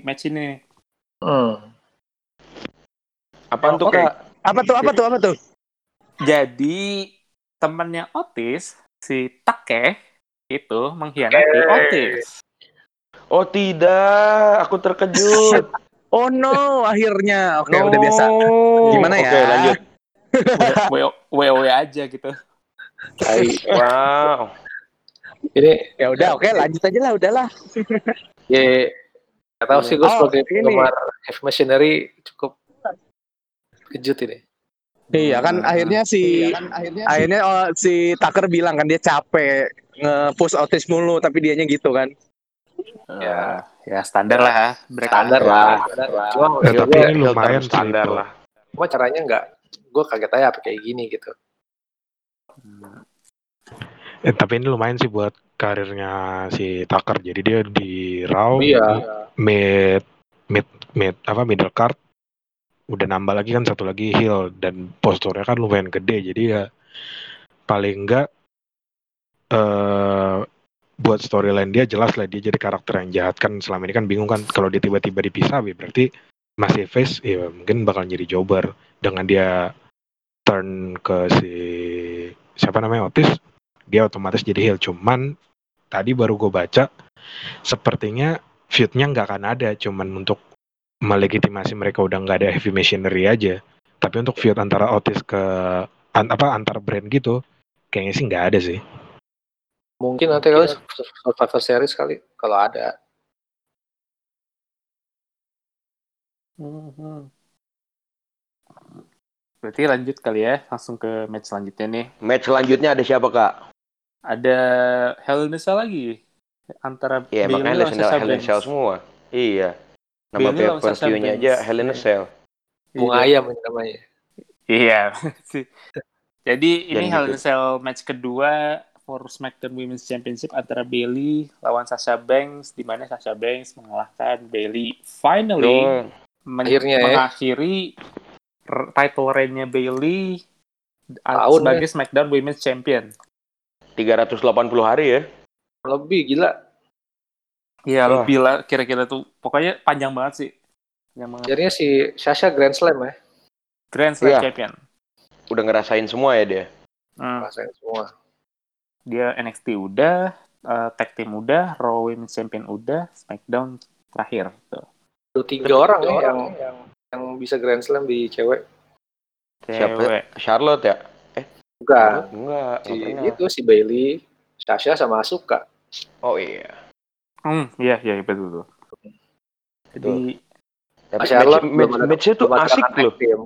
match ini. Hmm. Apa tuh okay. Apa tuh apa tuh apa tuh? Jadi temannya Otis, si Take itu mengkhianati Otis. Oh tidak, aku terkejut. oh no, akhirnya. Oke, okay, no. udah biasa. Gimana ya? Oke, okay, lanjut. WoW aja gitu. Hai, wow. Ini ya udah, oke, okay, lanjut aja lah, udahlah. ya, nggak tahu sih gue oh, sebagai penggemar Heavy Machinery cukup kejut ini. Iya kan akhirnya si iya, kan, akhirnya, akhirnya si, oh, si Tucker bilang kan dia capek nge-push Otis mulu tapi dianya gitu kan. Ya, ya standar lah ya. Standar lah. Cuma ya, tapi ini lumayan standar lah. Cuma caranya enggak gue kaget aja apa kayak gini gitu. Eh, tapi ini lumayan sih buat karirnya si Tucker. Jadi dia di Raw, iya. mid mid mid apa middle card udah nambah lagi kan satu lagi heel dan posturnya kan lumayan gede jadi ya paling enggak uh, buat buat storyline dia jelas lah dia jadi karakter yang jahat kan selama ini kan bingung kan kalau dia tiba-tiba dipisah ya berarti masih face ya mungkin bakal jadi jobber. Dengan dia turn ke si siapa namanya Otis dia otomatis jadi heel cuman tadi baru gue baca sepertinya feudnya nggak akan ada cuman untuk melegitimasi mereka udah nggak ada heavy machinery aja tapi untuk feud antara Otis ke an- apa antar brand gitu kayaknya sih nggak ada sih Mungkin nanti kali Survivor Series kali kalau ada. Mhm. Berarti lanjut kali ya, langsung ke match selanjutnya nih. Match selanjutnya ada siapa kak? Ada Hell in a Cell lagi antara Iya Bayley makanya lawan Hell Sasha Hell in a. Cell semua. Iya. Nama Sasha pay-per-view-nya Banks. aja Hell in a Cell. Bunga Iya. ayam namanya. Iya. sih. Jadi ini Dan Hell in gitu. a Cell match kedua for SmackDown Women's Championship antara Bailey lawan Sasha Banks di mana Sasha Banks mengalahkan Bailey finally Dong. men- Akhirnya ya. mengakhiri r- title reign-nya Bailey Tahun sebagai SmackDown Women's Champion. 380 hari ya. Lebih gila. Iya, Wah. lebih lah kira-kira tuh. Pokoknya panjang banget sih. Panjang banget. Jadinya si Sasha Grand Slam ya. Grand Slam Iya. Champion. Udah ngerasain semua ya dia. Hmm. Rasain semua. Dia NXT udah, eh, tag team udah, Raw Women's Champion udah, SmackDown terakhir. Tuh. Ada tiga orang ya yang, yang yang bisa Grand Slam di cewek. Siapa? Cewek. Charlotte ya? Bukan. Enggak. Si nggak pernah. itu si Bailey, Sasha sama Asuka. Oh iya. Hmm, iya, iya, betul. betul. Jadi, Tapi Charlotte match, match, matchnya tuh asik loh. team.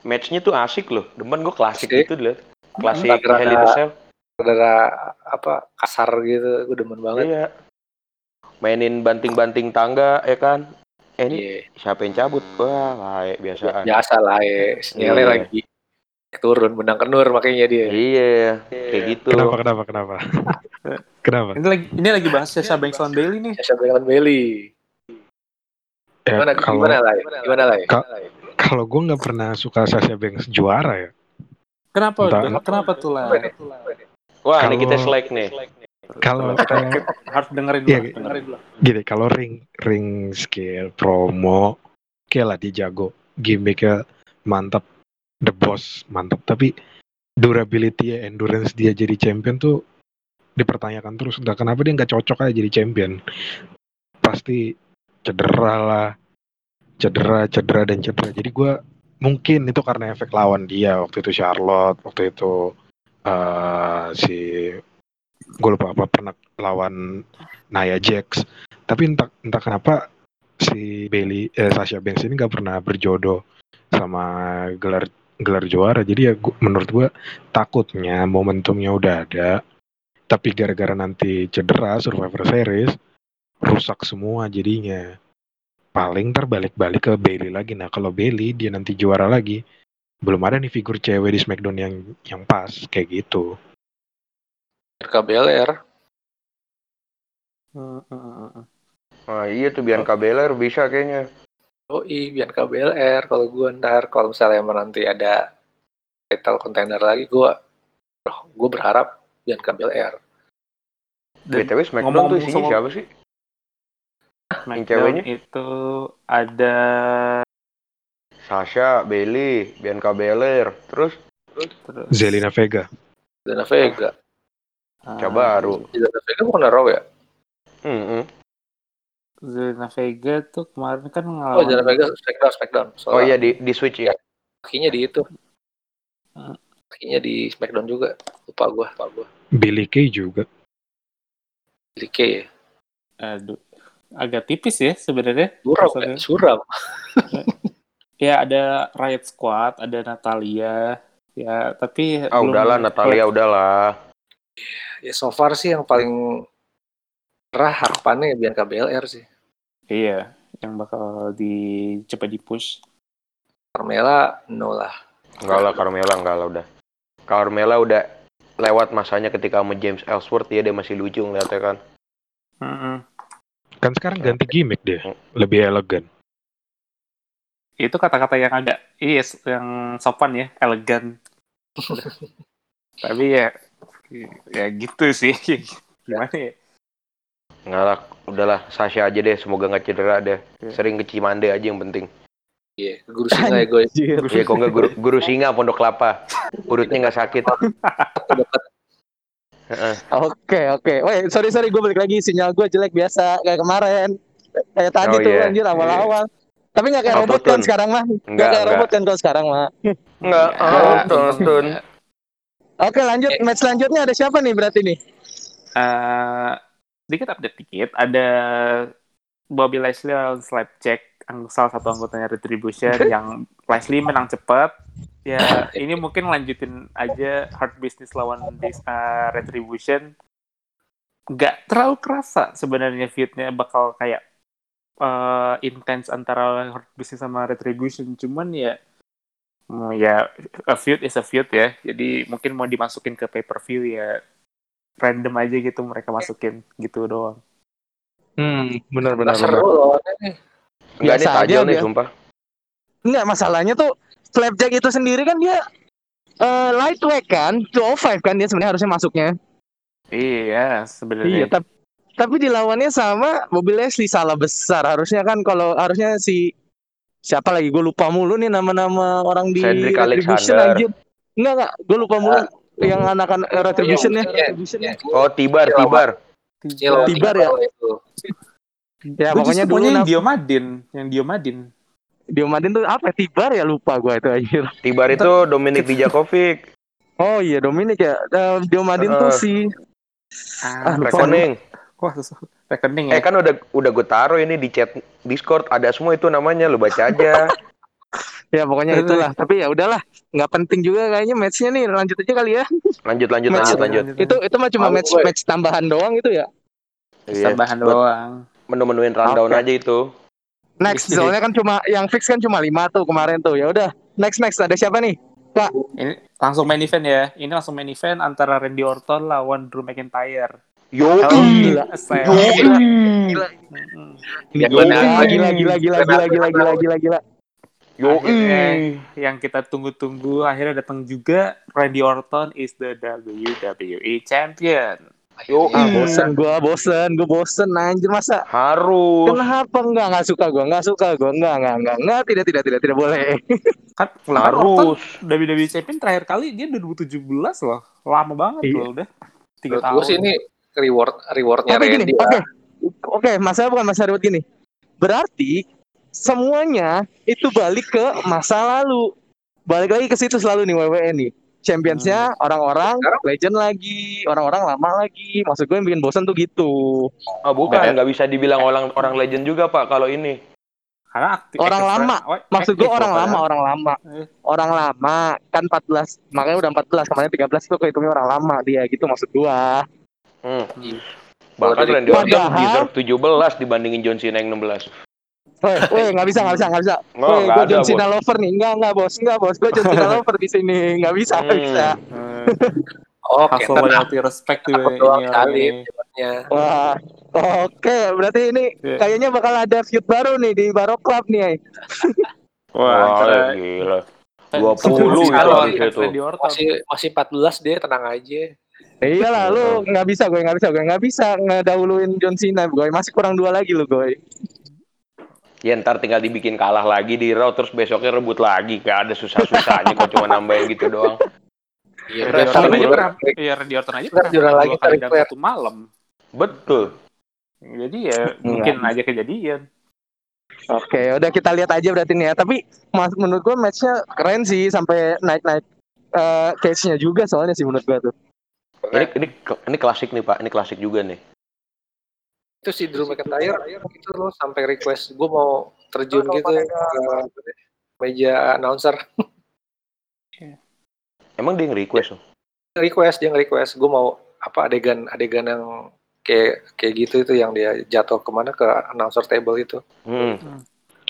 Matchnya tuh asik loh. Demen gue klasik Asik. gitu dilihat. Klasik Rada-rada- Hell in a Cell. Saudara apa kasar gitu, gue demen banget. Iya. Mainin banting-banting tangga ya kan. Eh ini Iya. siapa yang cabut? Wah, layak biasaan. Biasa lah ya, sinyalnya Iya. lagi turun benang kenur makanya dia. Iya, kayak gitu. kenapa kenapa kenapa kenapa ini lagi ini lagi bahas Sasha Banks lawan Bailey nih. Sasha Banks Bailey. ya, Gimana kalau gimana lah? Gimana lah? Ka- kalau gue nggak pernah suka Sasha Banks juara ya Kenapa? Entah- Kenapa tuh lah? Wah, ini Kalau- kita selek nih. kalau Harus dengerin dulu. Iya, dengerin dulu. gini kalau ring ring skill promo oke lah dia jago gimmicknya mantap the boss mantap tapi durability ya endurance dia jadi champion tuh dipertanyakan terus. Entah kenapa dia nggak cocok aja jadi champion? Pasti cedera lah. Cedera cedera dan cedera. Jadi gua mungkin itu karena efek lawan dia. Waktu itu Charlotte waktu itu eh si gue lupa apa pernah lawan Nia Jax. Tapi entah entah kenapa si Bailey eh, Sasha Banks ini nggak pernah berjodoh sama gelar gelar juara. Jadi ya gua, menurut gua takutnya momentumnya udah ada tapi gara-gara nanti cedera Survivor Series rusak semua jadinya paling ntar balik-balik ke Bailey lagi nah kalau Bailey dia nanti juara lagi belum ada nih figur cewek di Smackdown yang yang pas kayak gitu KBLR. Hmm, hmm, hmm, hmm. Nah, iya tuh Bianca Belair bisa kayaknya. Oh iya, biar KBLR. Kalau gue ntar, kalau misalnya emang nanti ada title contender lagi, gue gue berharap biar KBLR. Dan BTW SmackDown tuh ngomong-ngomong isinya siapa sih? SmackDown ceweknya? itu ada Sasha, Bailey, Bianca Belair, terus terus, Zelina Vega Zelina Vega. ah, coba baru. Zelina Vega bukan Raw ya? Hmm, Zelina Vega tuh kemarin kan Oh, ngelawan Zelina Vega Smackdown, Smackdown. Oh iya di di switch ya. kakinya di itu. Hmm. Kakinya di Smackdown juga. Lupa gue, lupa gue. Billy Kay juga Billy Kay ya. Aduh, agak tipis ya sebenarnya. Suram, ya? Suram. Ya ada Riot Squad, ada Natalia, ya tapi Ah belum- udahlah Natalia udahlah. Ya so far sih yang paling cerah harapannya biar KBLR sih. Iya, yang bakal di coba di push. Carmela, no lah. Enggak lah Carmela enggak lah udah. Carmela udah lewat masanya ketika sama James Ellsworth ya dia masih lucu ngeliatnya kan. Mm-mm. kan sekarang ganti gimmick deh lebih elegan Itu kata-kata yang ada, yes, yang sopan ya, elegan. tapi ya, ya gitu sih. gimana ya Nggak lah, udahlah Sasha aja deh, semoga nggak cedera deh. Iya. Sering ke Cimande aja yang penting. Iya, guru singa ya gue. Iya, kok nggak guru, guru singa Pondok Kelapa. Urutnya nggak sakit. Heeh. Oke oke. Woi sorry sorry gue balik lagi sinyal gue jelek biasa kayak kemarin. Kayak tadi Oh, tuh iya. anjir awal-awal. Tapi nggak kayak robot kan sekarang mah. Nggak Enggak, kayak enggak. robot kan kalau sekarang mah. Nggak. Oke lanjut match selanjutnya ada siapa nih berarti nih? Eh, sedikit update dikit ada Bobby Lashley lawan Slapjack salah satu anggotanya Retribution yang Lashley menang cepat. Ya ini mungkin lanjutin aja hard business lawan dis- eh, Retribution. Nggak terlalu kerasa sebenarnya feudnya bakal kayak eh, intens antara hard business sama Retribution. Cuman ya mau ya a feud is a feud ya. Jadi mungkin mau dimasukin ke pay per view ya random aja gitu mereka masukin gitu doang. Hmm benar benar. Nggak seru nih. Nggak, ini tajam nih, dia. sumpah. Enggak masalahnya tuh Slapjack itu sendiri kan dia eh, lightweight kan 205 kan dia sebenarnya harusnya masuknya. iya Iya, sebenarnya tapi tapi dilawannya sama Bobby Leslie salah besar. Harusnya kan kalau harusnya si siapa lagi gue lupa mulu nih nama-nama orang di Cedric Retribution Alexander. anjir. Enggak enggak, gue lupa mulu yang anak-anak Retribution ya. Iya, iya. Oh, Tibar, Iya, Tibar. Iya, Tibar tiga ya? Ya Gua pokoknya dulu yang Diomadin yang Diomadin Diomadin tuh apa? Tibar ya lupa gue itu anjir. Tibar itu Dominik Dijakovic. Oh iya Dominic ya. Eh, Diomadin tuh Heeh. si ah, Ah. Rekening. wah rekening ya Eh kan udah udah gue taruh ini di chat Discord ada semua itu namanya lu baca aja. ya pokoknya itulah. Tapi ya udahlah, nggak penting juga kayaknya matchnya nih. Lanjut aja kali ya. Lanjut lanjut Match- lanjut lanjut. Itu itu mah cuma match gue. match tambahan doang itu ya. Iya. tambahan Buat doang Menu-menuin rundown Oke. aja itu. Next, soalnya kan cuma yang fix kan cuma lima tuh kemarin tuh. Ya udah, next next ada siapa nih? ini langsung main event ya ini langsung main event antara Randy Orton lawan Drew McIntyre Yo, Gila. Saya- Gila. Gila, gila, gila, gila, gila, gila, gila, gila, gila. yo, Akhirnya yang kita tunggu-tunggu akhirnya datang juga Randy Orton is the WWE champion. Yo, Ah, bosen gua, bosen, gua bosen anjir masa. harus. Kenapa enggak enggak suka gua, enggak suka gua, enggak, enggak, enggak, enggak, tidak, tidak, tidak, tidak boleh. Kan kan Harus. WWE champion terakhir kali dia 2017 loh. Lama banget Iya. loh udah. Tiga tahun. gue sih ini reward rewardnya Oke gini, Randy oke, lah. oke, masalah bukan masalah ribut gini. Berarti semuanya itu balik ke masa lalu, balik lagi ke situ selalu nih WWE nih. Championsnya orang-orang Sekarang- legend lagi, orang-orang lama lagi. Maksud gue yang bikin bosan tuh gitu. Ah, bukan, Nggak. bisa dibilang orang orang legend juga pak kalau ini. Karena aktif, Orang active lama. oh, Maksud gue orang lama, padahal. orang lama. Eh. Orang lama kan 14, makanya udah 14, kemarin 13 itu kehitungnya orang lama dia gitu maksud gua. Hmm. Hmm. Bahkan Randy Orton deserve 17 dibandingin John Cena yang 16. Woi, nggak bisa, nggak bisa, nggak bisa. Oh, Woi, gue ada, John Cena lover nih, nggak, nggak bos, nggak bos, gue John Cena lover di sini, nggak bisa, nggak Hmm. bisa. Eh, Oke, ntar loyalty respect tuh ini kali. Wah, oke, berarti ini Iya. kayaknya bakal ada feud baru nih di Baro Club nih. Wah, Wah, gila. Fans- 20 fans itu. Masih masih 14 deh, tenang aja. Iya lah, lu nggak bisa, gue nggak bisa, gue nggak bisa ngedahuluin John Cena, gue masih kurang dua lagi lu, gue. Ya ntar tinggal dibikin kalah lagi di Raw terus besoknya rebut lagi. Gak ada susah-susahnya kok cuma nambahin gitu doang. Iya, Randy Randy Orton aja pernah, iya Randy Orton aja pernah juara dua lagi kali dalam satu malam. Betul. Jadi ya mungkin aja kejadian. Oke, udah kita lihat aja berarti nih ya. Tapi mas, menurut gue matchnya keren sih sampai naik-naik eh case-nya juga soalnya sih menurut gue tuh. Ini ini ini klasik nih Pak. Ini klasik juga nih. Itu si Drew McIntyre itu loh sampai request gue mau terjun gitu ke meja announcer Emang dia nge-request loh. request dia nge-request gue mau apa adegan adegan yang kayak kayak gitu itu yang dia jatuh ke mana ke announcer table itu Hmm.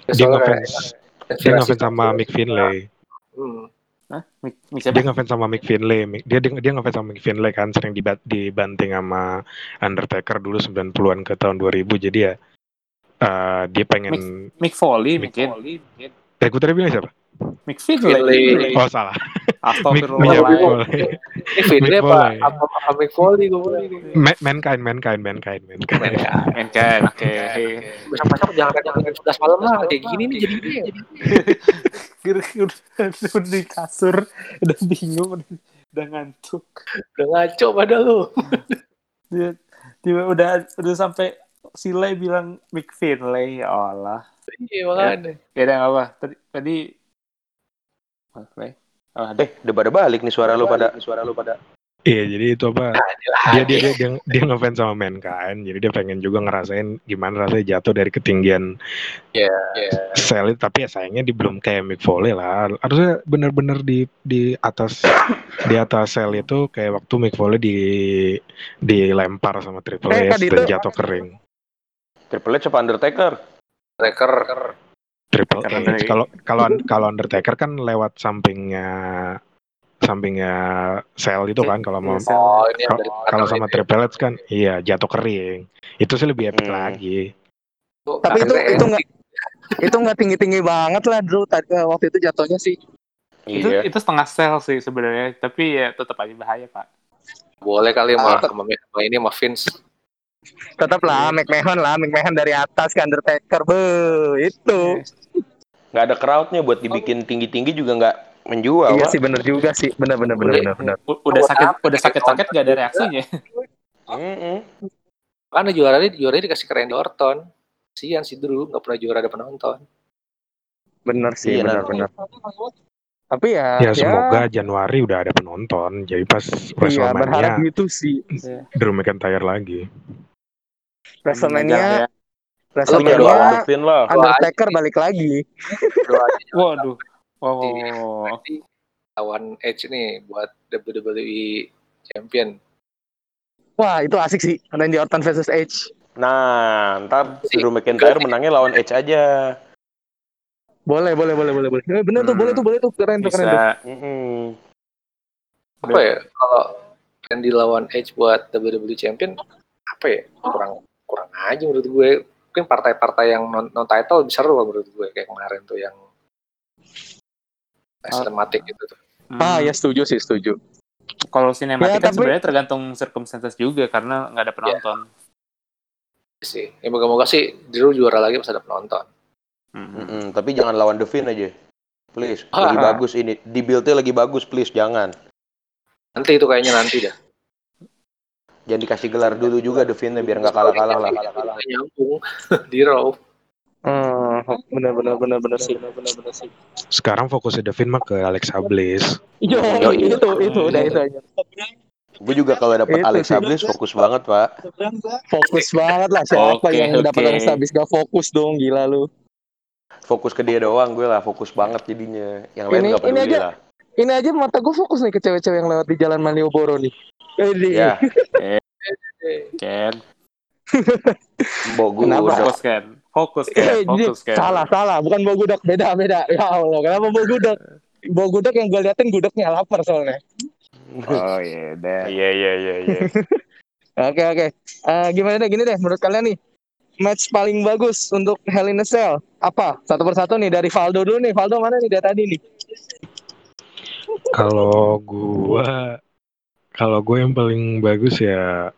Ya, Dia ngefans, ngefans sama Mick Finlay. hmm. Hah? Mik, Mik Dia ngefans sama Mick Finlay. Mick- Dia dia, dia ngefans sama Mick Finlay kan sering dibat, dibanting sama Undertaker dulu 90-an ke tahun 2000. Jadi ya eh, dia pengen Mick Foley Mick mungkin. Eh gue tadi bilang siapa? Mick Finlay. Finlay. Oh salah. Astagfirullah. Ini Mick apa? Foley. Apa apa Mick Foley gue Mankind, mankind, mankind, mankind. Oke. Besok-besok jangan jangan 11 malam lah kayak gini nih jadi udah, udah di kasur, udah bingung, udah, udah ngantuk. udah ngaco pada lu. Dia, tiba udah udah sampai Sile bilang Mick Finlay, ya Allah. Iya makanya. Ya udah nggak apa. Tadi tadi Oke. Oh, ada. Eh, udah pada balik nih suara lu pada. Suara lu pada. Iya, jadi itu apa? Dia dia dia dia, dia ngefans sama Mankind, jadi dia pengen juga ngerasain gimana rasanya jatuh dari ketinggian Iya. sel itu, tapi ya sayangnya di belum kayak Mick Foley lah. Harusnya bener-bener di di atas di atas sel itu kayak waktu Mick Foley di dilempar sama Triple Eh, H Kak dan Dito. jatuh kering. Triple H apa Undertaker? Tracker. Triple H. Kalau kalau kalau Undertaker kan lewat sampingnya sampingnya sel itu kan kalau mau Iya. Oh Kalau- sama ya. Triple H kan iya jatuh kering. Itu sih lebih epic Hmm. lagi. Tapi itu itu nggak itu nggak tinggi tinggi banget lah Drew tadi waktu itu jatuhnya sih. Itu Iya. itu setengah sel sih sebenarnya, tapi ya tetap aja bahaya, Pak. boleh kali Ah, mah sama, sama ini sama Vince. Tetap lah McMahon lah McMahon dari atas ke Undertaker be itu. Nggak ada crowdnya buat dibikin tinggi-tinggi juga nggak menjual. Iya Wak. sih bener juga sih bener bener bener bener bener. Udah sakit udah sakit-sakit gak ada reaksinya. Mm-mm. Kan juaranya juaranya dikasih ke Randy Orton. Sian si Drew nggak pernah juara ada penonton. Bener sih Iya, bener bener. Tapi ya Ya semoga Januari udah ada penonton. Jadi pas Iya berharap WrestleMania gitu sih. Drew McIntyre lagi. WrestleMania WrestleMania. Undertaker balik lagi. Doa Waduh. Wow. nanti lawan Edge nih buat WWE Champion. Wah itu asik sih Randy Orton versus Edge. Nah, ntar Drew McIntyre menangnya lawan Edge aja. Boleh boleh boleh boleh boleh. Eh, bener tuh Hmm. boleh tuh boleh tuh keren tuh keren tuh. Bisa Mm-mm. Apa ya kalau Randy lawan Edge buat WWE Champion apa ya kurang kurang aja menurut gue. Mungkin partai-partai yang non, non title bisa seru menurut gue kayak kemarin tuh yang cinematic gitu tuh. Ah Hmm, ya setuju sih setuju. Kalau sinematik Ya, kan tapi- sebenarnya tergantung circumstances juga karena nggak ada penonton. sih. Ya moga-moga sih Drew juara lagi pas ada penonton. Hmm. Mm-mm. Tapi jangan lawan The Finn aja. Please, lagi Ah. bagus ini. Di build-nya lagi bagus, please jangan. Nanti itu kayaknya nanti dah. Jangan dikasih gelar dulu juga The Finn-nya biar nggak kalah-kalah lah. Nyambung di Raw. Hmm, bener bener bener bener sih. Bener bener sih. Sekarang fokusnya Devin mah ke Alexa Bliss. Yo, Yo, itu itu udah itu aja. Gue juga kalau dapet Itu Alexa sih. Bliss fokus banget, Pak. Fokus banget lah siapa yang oke. dapat Alex habis gak fokus dong gila lu. Fokus ke dia doang gue lah, fokus banget jadinya. Yang lain Ini- nggak ini peduli aja. lah. Ini aja mata gue fokus nih ke cewek-cewek yang lewat di jalan Malioboro nih. Ini. Ya, Ken, udah fokus Ken, fokus Eh, Ken, ini fokus Ken. salah salah. Bukan bau gudeg beda beda. Ya Allah kenapa bau gudeg? Yang gue liatin gudegnya lapar soalnya. Oh iya, deh. Iya, iya, iya, iya. oke oke. Eh, gimana deh gini deh menurut kalian nih. Match paling bagus untuk Hell in a Cell apa? Satu persatu nih dari Valdo dulu nih. Valdo mana nih dari tadi nih? Kalau gua kalau gue yang paling bagus ya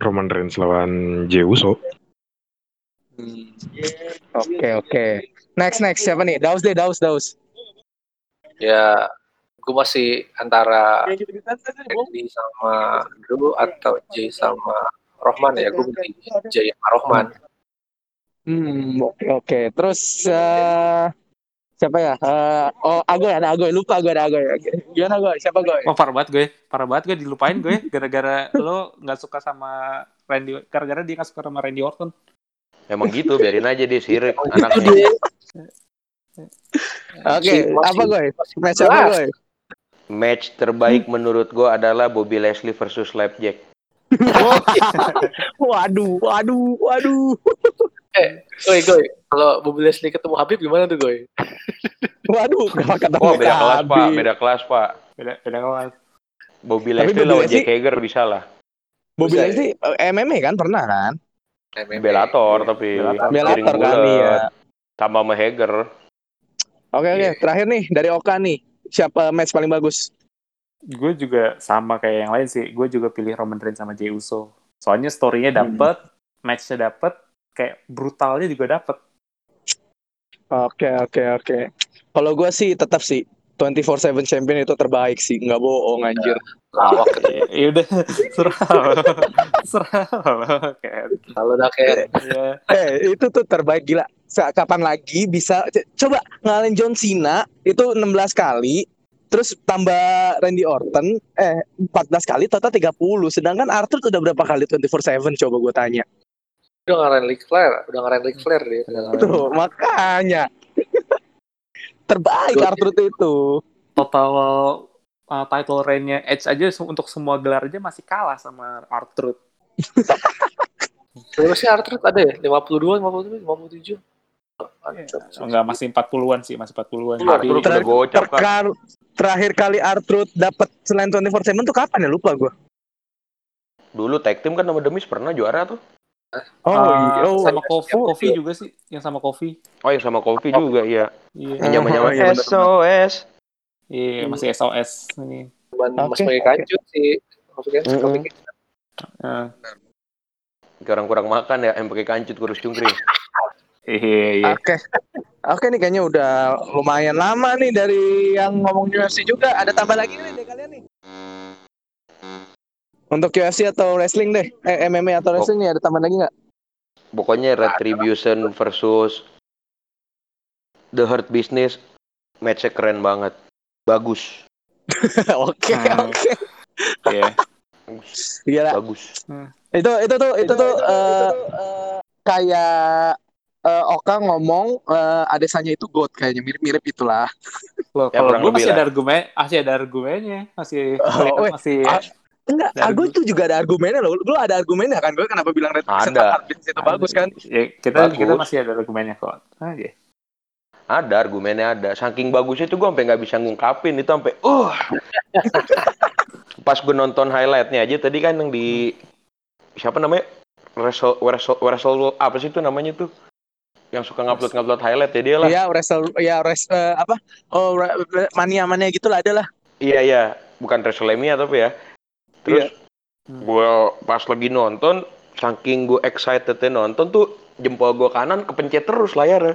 Roman Reigns lawan Jey Uso. oke oke next next siapa nih Daus deh Daus Daus Ya, gue masih antara Randy sama Drew atau Jay sama Rohman ya. Gue pilih Jay sama Rohman. hmm oke oke terus eh, siapa ya Eh, oh Agoy ada Agoy lupa gue ada Agoy gimana Agoy siapa Agoy Wah parah banget gue, parah banget gue dilupain gue gara-gara lo nggak suka sama Randy, gara-gara dia nggak suka sama Randy Orton. Emang gitu, biarin aja dia sirik anaknya. Oke, Masih- apa gue? Match apa gue? Match terbaik menurut gue adalah Bobby Leslie versus Slapjack. Waduh, waduh, waduh. Goy, goy. Kalau Bobby Leslie ketemu Habib gimana tuh, goy? Waduh, kenapa kata Oh, beda kelas, Pak. Habib? Beda kelas, Pak. Beda, beda kelas. Bobby Leslie Bobby lawan Leslie- Jack Hager bisa lah. Bobby Bisa, Leslie eh, MMA kan pernah kan? MMA. Belator tapi Bellator kan bulat. iya. Tambah sama Hager. Oke oke, Iya. terakhir nih dari Oka nih. siapa match paling bagus? Gue juga sama kayak yang lain sih. Gue juga pilih Roman Reigns sama Jey Uso. Soalnya story-nya dapet, match-nya dapet, kayak brutalnya juga dapet. Oke oke oke. Kalau gue sih tetap sih 24/7 champion itu terbaik sih, nggak bohong anjir. Lawak. ya udah, serah. Serah Kalau udah kayak ya. Eh itu tuh terbaik gila. Sa- Kapan lagi bisa coba ngalahin John Cena itu 16 kali terus tambah Randy Orton eh 14 kali total 30 sedangkan Arthur udah berapa kali 24/7 coba gue tanya. Udah ngarahin Ric Flair, udah ngarahin Ric Flair dia. Tuh, makanya terbaik. Arthur itu. total uh, title reign-nya Edge aja untuk semua gelar aja masih kalah sama Arthur. Berapa sih Arthur ada ya? 52, 57, 57. Enggak, masih 40-an sih, masih 40-an. Arthur Tapi udah Terakhir- gocap kan. Terakhir kali Arthur dapat selain 24/7 tuh kapan ya lupa gue. Dulu tag team kan sama Demis pernah juara tuh. Oh, uh, iya. oh, sama Kofi, iya. Kofi juga sih, yang sama Kofi. Oh yang sama Kofi juga iya. Iya, Yang zaman zaman iya. SOS. iya masih SOS ini. Cuman Oke, Mas pakai oke. kancut sih. Maksudnya. Kofi Uh, Kayak orang kurang makan ya, yang pakai kancut kurus cungkring. iya, iya. Oke. Oke nih kayaknya udah lumayan lama nih dari yang ngomong UFC juga. Ada tambah lagi nih dari kalian nih. Untuk UFC atau wrestling deh. Eh, MMA atau wrestling nih ada tambahan lagi nggak? Pokoknya Retribution versus The Hurt Business matchnya keren banget. Bagus, Oke, Hmm. oke. Iya. Gila. bagus. Itu itu tuh itu tuh eh, kayak eh, Oka ngomong eh, adesannya itu God kayaknya mirip-mirip itulah. Loh, Ya, kalau gue masih lah. ada argumen, masih ada argumennya, masih Oh, weh. masih Ah, Enggak, Dari aku tuh juga ada argumennya loh. Lu ada argumennya kan? Gue kenapa bilang Red Bull Ada. itu bagus kan? Ya, kita Bagus. kita masih ada argumennya kok. Iya. Ada argumennya ada. Saking bagusnya itu gue sampai nggak bisa ngungkapin itu sampai uh. Pas gue nonton highlightnya aja tadi kan yang di siapa namanya? Wrestle, wrestle, wrestle apa sih itu namanya tuh? Yang suka ngupload ngupload highlight ya dia lah. Iya, wrestle ya res eh, apa? Oh, mania-mania gitu lah ada lah. Iya iya, bukan WrestleMania tapi ya. Terus Hmm. gue pas lagi nonton, saking gue excitednya nonton tuh jempol gue kanan kepencet terus layarnya.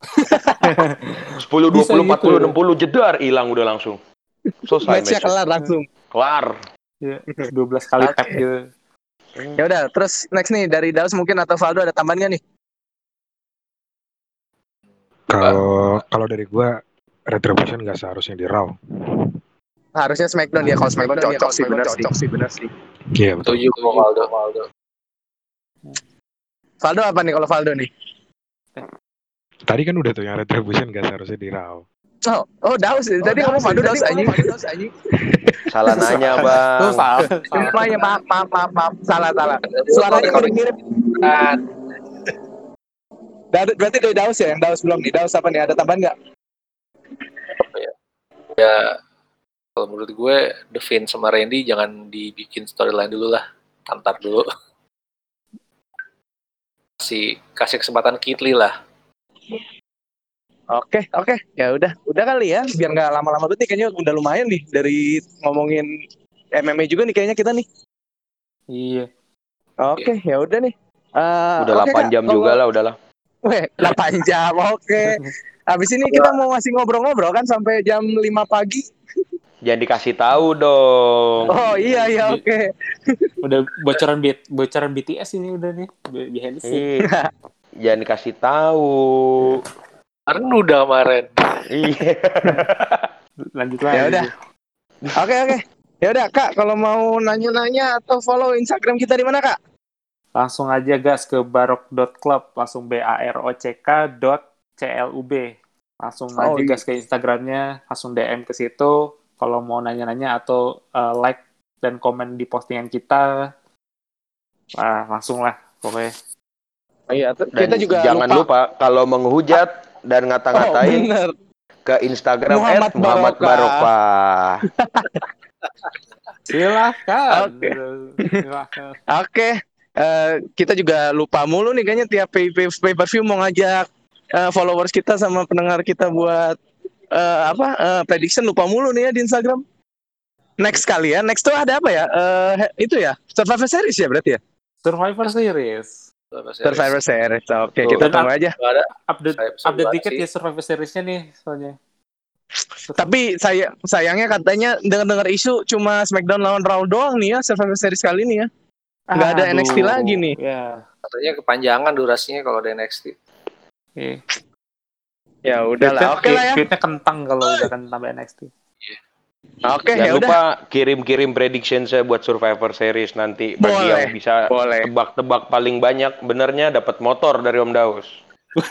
10, 20, Bisa 40, gitu ya? 60 jedar hilang udah langsung. Selesai match. kelar langsung. Kelar. Iya, 12 kali tap gitu. Ya udah, terus next nih dari Daus mungkin atau Valdo ada tambahan nggak nih? Kalau kalau dari gua Retribution nggak seharusnya di Raw. Harusnya Smackdown ya kalau Smackdown cocok sih benar sih. sih benar sih. Iya betul. Setuju sama Valdo. Valdo. Valdo apa nih kalau Valdo nih? Tadi kan udah tuh yang Retribution nggak seharusnya di Raw. Oh, oh Daus. Tadi ngomong Valdo Daus anjing. Salah nanya bang. salah. salah. Oh iya, maaf, maaf, maaf, maaf. Salah, salah. Suaranya mirip-mirip. Ber- Berarti dari Daus ya, yang Daus belum nih. Daus apa nih? Ada tambahan nggak? Ya, kalau menurut gue, The Finn sama Randy jangan dibikin storyline dulu lah. Antar dulu. Kasih, kasih kesempatan Kitli lah. Oke, oke. Ya udah, udah kali ya. Biar nggak lama-lama banget nih, kayaknya udah lumayan nih dari ngomongin MMA juga nih kayaknya kita nih. Iya. Oke, ya udah nih. Eh, Udah oke, 8 Kak. jam Kalau- juga lah udahlah. Weh, 8 jam. Oke. Habis ini kita mau masih ngobrol-ngobrol kan sampai jam 5 pagi. Jangan dikasih tahu dong. Oh iya iya oke. Udah bocoran B- bocoran BTS ini udah nih be- behind the scene. Ih, Jangan dikasih tahu. Karena udah kemarin. Iya. Lanjut lagi. Ya udah. Oke oke. Ya udah Kak, kalau mau nanya-nanya atau follow Instagram kita di mana Kak? Langsung aja gas ke barok.club, langsung B A R O C K dot C L U B. Langsung Oh, aja iya. gas ke Instagramnya, langsung DM ke situ. Kalau mau nanya-nanya atau uh, like dan komen di postingan kita, wah langsung lah pokoknya. Oh, iya, Dan kita juga jangan lupa, kalau menghujat dan Oh, ngata-ngatain bener. ke Instagram Muhammad at Muhammad Barokah. Barokah. Silahkan. Oke. Silahkan. Oke. Eh, kita juga lupa mulu nih kayaknya tiap pay, pay, pay per view mau ngajak eh, followers kita sama pendengar kita buat eh, apa eh, prediction lupa mulu nih ya di Instagram. Next kali ya. Next tuh ada apa ya? Eh, he- itu ya. Survivor Series ya berarti ya. Survivor Series. Survivor Series. Oke, Tuh. kita tunggu aja. Ada Update update dikit sih. ya Survivor Series-nya nih soalnya. Tapi saya sayangnya katanya dengar-dengar isu cuma SmackDown lawan Raw doang nih ya Survivor Series kali ini ya. nggak ada Aduh, NXT lagi nih. Ya. katanya kepanjangan durasinya kalau di NXT. Iya. Ya udahlah. Oke lah ya. Fitnya kentang kalau udah kan tambah NXT. Oke, Jangan ya udah. lupa kirim-kirim prediction saya buat Survivor Series nanti bagi Boleh, yang bisa boleh. tebak-tebak paling banyak benernya dapat motor dari Om Daus.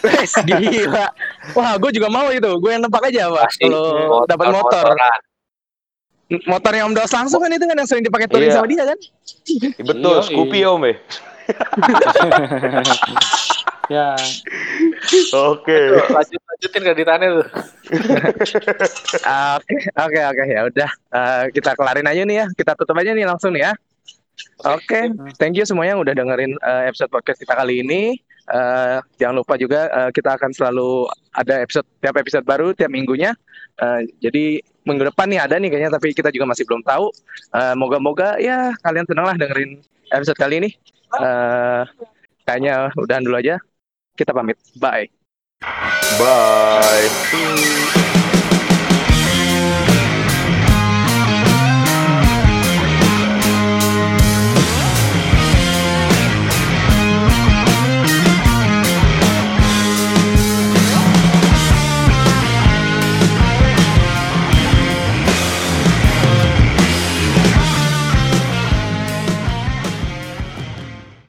Wes, gila. Wah, gue juga mau itu. Gue yang nebak aja, Pak. Kalau dapat motor. motoran. Motornya Om Daus langsung kan itu kan yang sering dipakai touring Iya. sama dia kan? Betul, Iya, Scoopy iya. Om eh. ya. Oke. Lanjut lanjutin kreditannya tuh. Oke, oke, oke. Ya udah. Eh, kita kelarin aja nih ya. Kita tutup aja nih langsung nih ya. Oke, thank you semuanya yang udah dengerin eh, episode podcast kita kali ini. Eh, jangan lupa juga eh, kita akan selalu ada episode tiap episode baru tiap minggunya. Eh, jadi minggu depan nih ada nih kayaknya, tapi kita juga masih belum tahu. Eh, Moga-moga ya kalian senang lah dengerin episode kali ini. Eh, kayaknya udahan dulu aja. Kita pamit. Bye. Bye.